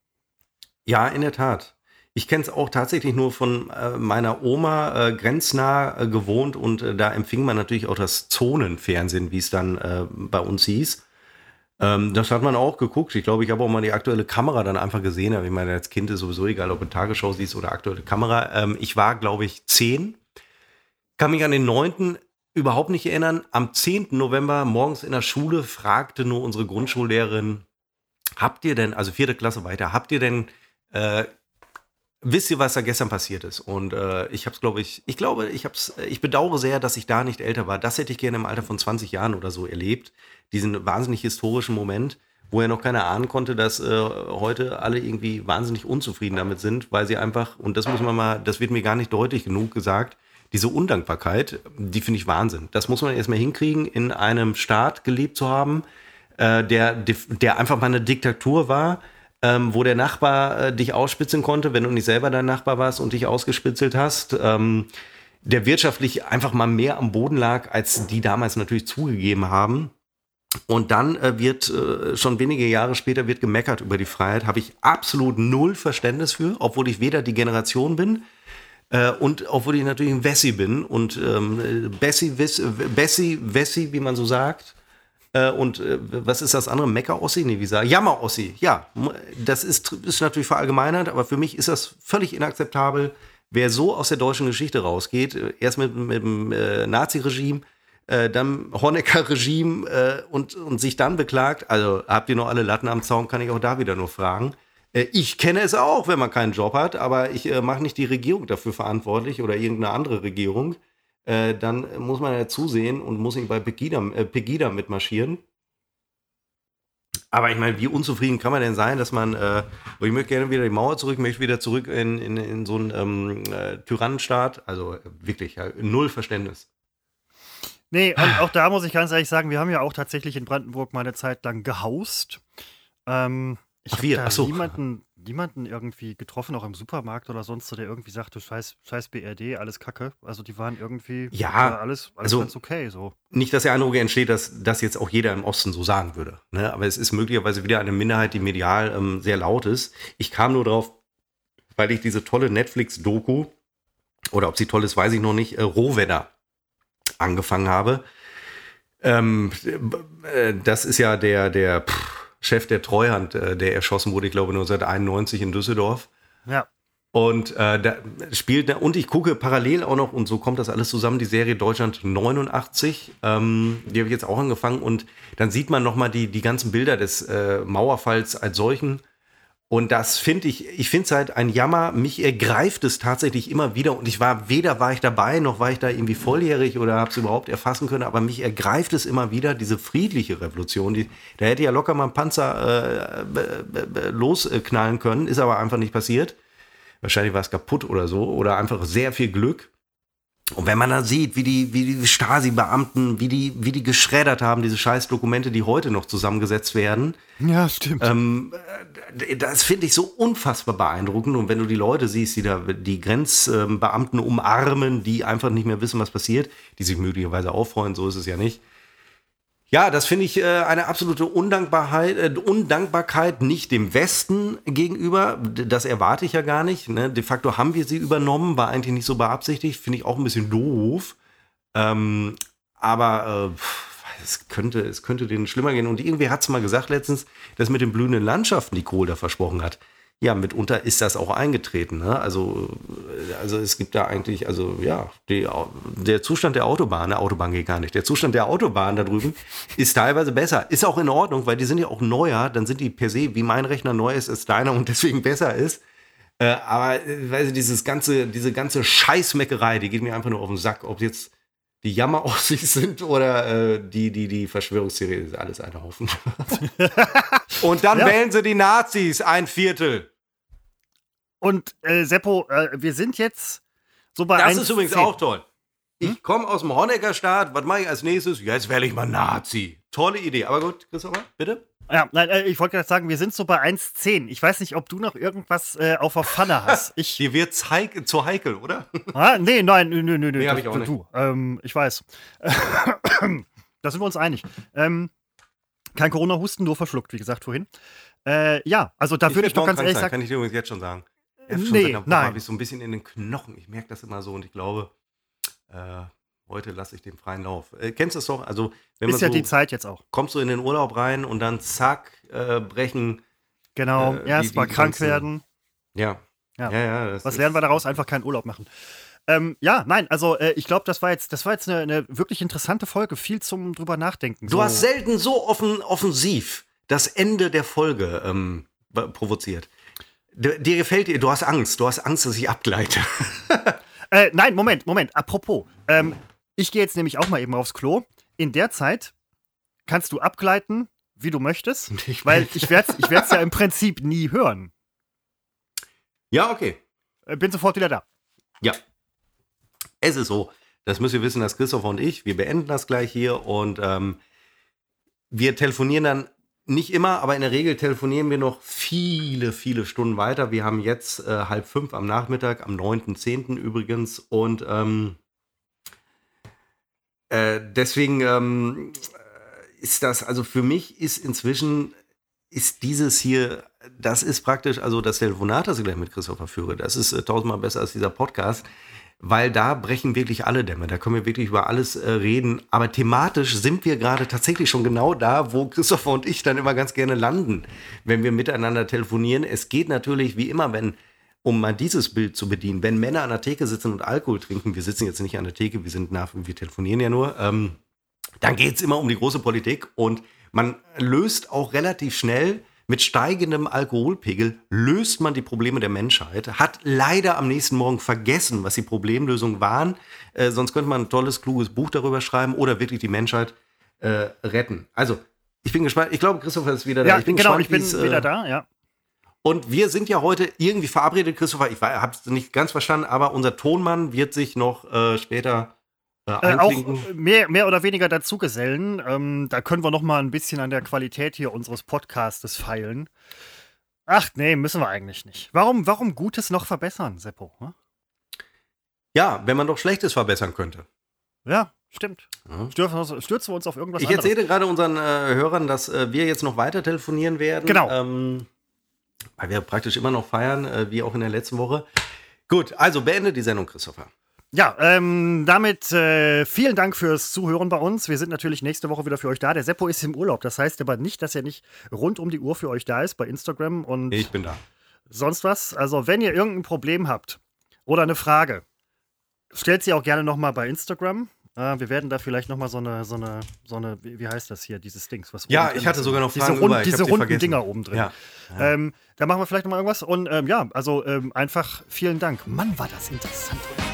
Ja, in der Tat. Ich kenne es auch tatsächlich nur von äh, meiner Oma äh, grenznah äh, gewohnt und äh, da empfing man natürlich auch das Zonenfernsehen, wie es dann äh, bei uns hieß. Ähm, das hat man auch geguckt. Ich glaube, ich habe auch mal die aktuelle Kamera dann einfach gesehen. Aber ich meine, als Kind ist sowieso egal, ob du Tagesschau siehst oder aktuelle Kamera. Ähm, ich war, glaube ich, zehn. Kann mich an den neunten überhaupt nicht erinnern. Am 10. November morgens in der Schule fragte nur unsere Grundschullehrerin, habt ihr denn, also vierte Klasse weiter, habt ihr denn, äh, wisst ihr, was da gestern passiert ist? Und äh, ich habe es, glaube ich, ich glaube, ich habe es, ich bedauere sehr, dass ich da nicht älter war. Das hätte ich gerne im Alter von 20 Jahren oder so erlebt. Diesen wahnsinnig historischen Moment, wo ja noch keiner ahnen konnte, dass äh, heute alle irgendwie wahnsinnig unzufrieden damit sind, weil sie einfach, und das muss man mal, das wird mir gar nicht deutlich genug gesagt, diese Undankbarkeit, die finde ich Wahnsinn. Das muss man erstmal hinkriegen, in einem Staat gelebt zu haben, äh, der, der einfach mal eine Diktatur war, ähm, wo der Nachbar äh, dich ausspitzen konnte, wenn du nicht selber dein Nachbar warst und dich ausgespitzelt hast. Ähm, der wirtschaftlich einfach mal mehr am Boden lag, als die damals natürlich zugegeben haben. Und dann äh, wird äh, schon wenige Jahre später wird gemeckert über die Freiheit. Habe ich absolut null Verständnis für, obwohl ich weder die Generation bin, äh, und obwohl ich natürlich ein Wessi bin und ähm, Bessi, Bessi, Wessi, wie man so sagt. Äh, und äh, was ist das andere? Mecker-Ossi? Nee, wie sagen? Jammer-Ossi. Ja, das ist, ist natürlich verallgemeinert, aber für mich ist das völlig inakzeptabel, wer so aus der deutschen Geschichte rausgeht. Äh, erst mit, mit dem äh, Nazi-Regime, äh, dann Honecker-Regime äh, und, und sich dann beklagt. Also habt ihr noch alle Latten am Zaun, kann ich auch da wieder nur fragen. Äh, ich kenne es auch, wenn man keinen Job hat, aber ich mache nicht die Regierung dafür verantwortlich oder irgendeine andere Regierung. Äh, dann muss man ja zusehen und muss ihn bei Pegida, äh, Pegida mitmarschieren. Aber ich meine, wie unzufrieden kann man denn sein, dass man, äh, ich möchte gerne wieder die Mauer zurück, möchte wieder zurück in, in, in so einen ähm, äh, Tyrannenstaat. Also wirklich, ja, null Verständnis. Nee, und auch da muss ich ganz ehrlich sagen, wir haben ja auch tatsächlich in Brandenburg mal eine Zeit lang gehaust. Ähm, ich habe da so. niemanden, niemanden irgendwie getroffen, auch im Supermarkt oder sonst, so, der irgendwie sagte, scheiß, scheiß BRD, alles Kacke. Also die waren irgendwie ja, alles, alles also ganz okay. So. Nicht, dass der Eindruck entsteht, dass das jetzt auch jeder im Osten so sagen würde. Ne? Aber es ist möglicherweise wieder eine Minderheit, die medial ähm, sehr laut ist. Ich kam nur drauf, weil ich diese tolle Netflix-Doku, oder ob sie toll ist, weiß ich noch nicht, äh, Rohwedder angefangen habe. Ähm, äh, das ist ja der, der, pff, Chef der Treuhand, äh, der erschossen wurde, ich glaube 1991 in Düsseldorf. Ja. Und äh, da spielt und ich gucke parallel auch noch und so kommt das alles zusammen die Serie Deutschland 89, ähm, die habe ich jetzt auch angefangen und dann sieht man noch mal die die ganzen Bilder des äh, Mauerfalls als solchen und das finde ich, ich finde es halt ein Jammer. Mich ergreift es tatsächlich immer wieder. Und ich war, weder war ich dabei, noch war ich da irgendwie volljährig oder habe es überhaupt erfassen können. Aber mich ergreift es immer wieder, diese friedliche Revolution. Die, da hätte ja locker mal ein Panzer äh, losknallen können, ist aber einfach nicht passiert. Wahrscheinlich war es kaputt oder so. Oder einfach sehr viel Glück. Und wenn man dann sieht, wie die, wie die Stasi-Beamten, wie die, wie die geschreddert haben, diese scheiß Dokumente, die heute noch zusammengesetzt werden. Ja, stimmt. Ähm, das finde ich so unfassbar beeindruckend. Und wenn du die Leute siehst, die da die Grenzbeamten umarmen, die einfach nicht mehr wissen, was passiert, die sich möglicherweise auffreuen, so ist es ja nicht. Ja, das finde ich äh, eine absolute Undankbarkeit, äh, Undankbarkeit nicht dem Westen gegenüber. Das erwarte ich ja gar nicht. Ne? De facto haben wir sie übernommen, war eigentlich nicht so beabsichtigt. Finde ich auch ein bisschen doof. Ähm, aber äh, es, könnte, es könnte denen schlimmer gehen. Und irgendwie hat es mal gesagt letztens, dass mit den blühenden Landschaften, die Kohl da versprochen hat, ja, mitunter ist das auch eingetreten. Ne? Also, also es gibt da eigentlich, also ja, die, der Zustand der Autobahn, der Autobahn geht gar nicht, der Zustand der Autobahn da drüben ist teilweise besser. Ist auch in Ordnung, weil die sind ja auch neuer, dann sind die per se, wie mein Rechner neu ist als deiner und deswegen besser ist. Äh, aber äh, weil dieses ganze, diese ganze Scheißmeckerei, die geht mir einfach nur auf den Sack, ob jetzt die Jammer auf sich sind oder äh, die, die, die Verschwörungstheorie, ist alles ein Haufen. Und dann ja. wählen sie die Nazis, ein Viertel. Und äh, Seppo, äh, wir sind jetzt so bei. Das ist übrigens 10. auch toll. Ich hm? komme aus dem Honecker-Staat. Was mache ich als nächstes? Ja, jetzt wähle ich mal Nazi. Tolle Idee. Aber gut, Christopher, bitte. Ja, nein, äh, ich wollte gerade sagen, wir sind so bei 1,10. Ich weiß nicht, ob du noch irgendwas äh, auf der Pfanne hast. Ich, Dir wird zu heikel, oder? Ah, nee, nein, nö, nö, nö. Nee, hab ich auch nicht. Du, ähm, ich weiß. da sind wir uns einig. Ähm, kein Corona-Husten, nur verschluckt, wie gesagt, vorhin. Äh, ja, also da würde ich doch ganz ehrlich sagen. Kann ich dir übrigens jetzt schon sagen. Schon nee, nein. habe ich so ein bisschen in den Knochen. Ich merke das immer so und ich glaube, äh, Heute lasse ich den freien Lauf. Äh, kennst du es doch? Also, wenn Ist man ja so, die Zeit jetzt auch. kommst du in den Urlaub rein und dann zack, äh, brechen. Genau. Äh, Erstmal krank ganzen- werden. Ja. Ja. ja, ja Was lernen wir daraus? Einfach keinen Urlaub machen. Ähm, ja, nein, also äh, ich glaube, das war jetzt, das war jetzt eine, eine wirklich interessante Folge. Viel zum drüber nachdenken. Du hast selten so offen, offensiv das Ende der Folge ähm, provoziert. D dir gefällt dir, du hast Angst, du hast Angst, dass ich abgleite. Äh, nein, Moment, Moment. Apropos. Ähm, ich gehe jetzt nämlich auch mal eben aufs Klo. In der Zeit kannst du abgleiten, wie du möchtest, Ich weil ich werde es ich werd's ja im Prinzip nie hören. Ja, okay. Äh, bin sofort wieder da. Ja. Es ist so, das müsst ihr wissen, dass Christopher und ich, wir beenden das gleich hier und ähm, wir telefonieren dann nicht immer, aber in der Regel telefonieren wir noch viele, viele Stunden weiter. Wir haben jetzt äh, halb fünf am Nachmittag, am 9.10. übrigens und ähm, äh, deswegen ähm, ist das, also für mich ist inzwischen, ist dieses hier, das ist praktisch, also das Telefonat, das ich gleich mit Christopher führe, das ist äh, tausendmal besser als dieser Podcast, weil da brechen wirklich alle Dämme, da können wir wirklich über alles äh, reden, aber thematisch sind wir gerade tatsächlich schon genau da, wo Christopher und ich dann immer ganz gerne landen, wenn wir miteinander telefonieren. Es geht natürlich wie immer, wenn um mal dieses Bild zu bedienen, wenn Männer an der Theke sitzen und Alkohol trinken, wir sitzen jetzt nicht an der Theke, wir sind nach, wir telefonieren ja nur, ähm, dann geht es immer um die große Politik und man löst auch relativ schnell mit steigendem Alkoholpegel löst man die Probleme der Menschheit, hat leider am nächsten Morgen vergessen, was die Problemlösungen waren. Äh, sonst könnte man ein tolles, kluges Buch darüber schreiben oder wirklich die Menschheit äh, retten. Also, ich bin gespannt. Ich glaube, Christopher ist wieder da. Ja, ich bin genau, gespannt, ich bin äh, wieder da, ja. Und wir sind ja heute irgendwie verabredet, Christopher. Ich habe es nicht ganz verstanden, aber unser Tonmann wird sich noch äh, später äh, Äh, auch einklinken. mehr, mehr oder weniger dazugesellen. Ähm, da können wir noch mal ein bisschen an der Qualität hier unseres Podcastes feilen. Ach nee, müssen wir eigentlich nicht. Warum, warum Gutes noch verbessern, Seppo? hm? ja, wenn man doch Schlechtes verbessern könnte. Ja, stimmt. Ja. Stürzen, stürzen wir uns auf irgendwas Ich anderes. erzähle gerade unseren äh, Hörern, dass äh, wir jetzt noch weiter telefonieren werden. Genau. Ähm, weil wir praktisch immer noch feiern, äh, wie auch in der letzten Woche. Gut, also beende die Sendung, Christopher. Ja, ähm, damit äh, vielen Dank fürs Zuhören bei uns. Wir sind natürlich nächste Woche wieder für euch da. Der Seppo ist im Urlaub. Das heißt aber nicht, dass er nicht rund um die Uhr für euch da ist bei Instagram und Ich bin da. sonst was. Also, wenn ihr irgendein Problem habt oder eine Frage, stellt sie auch gerne nochmal bei Instagram. Äh, wir werden da vielleicht nochmal so eine, so eine, so eine, wie, heißt das hier, dieses Dings? Was Ja, ich hatte sogar noch diese, Fragen rund, über, diese runden vergessen. Dinger oben drin. Ja. Ähm, da machen wir vielleicht nochmal irgendwas. Und ähm, ja, also ähm, einfach vielen Dank. Mann, war das interessant. Oder?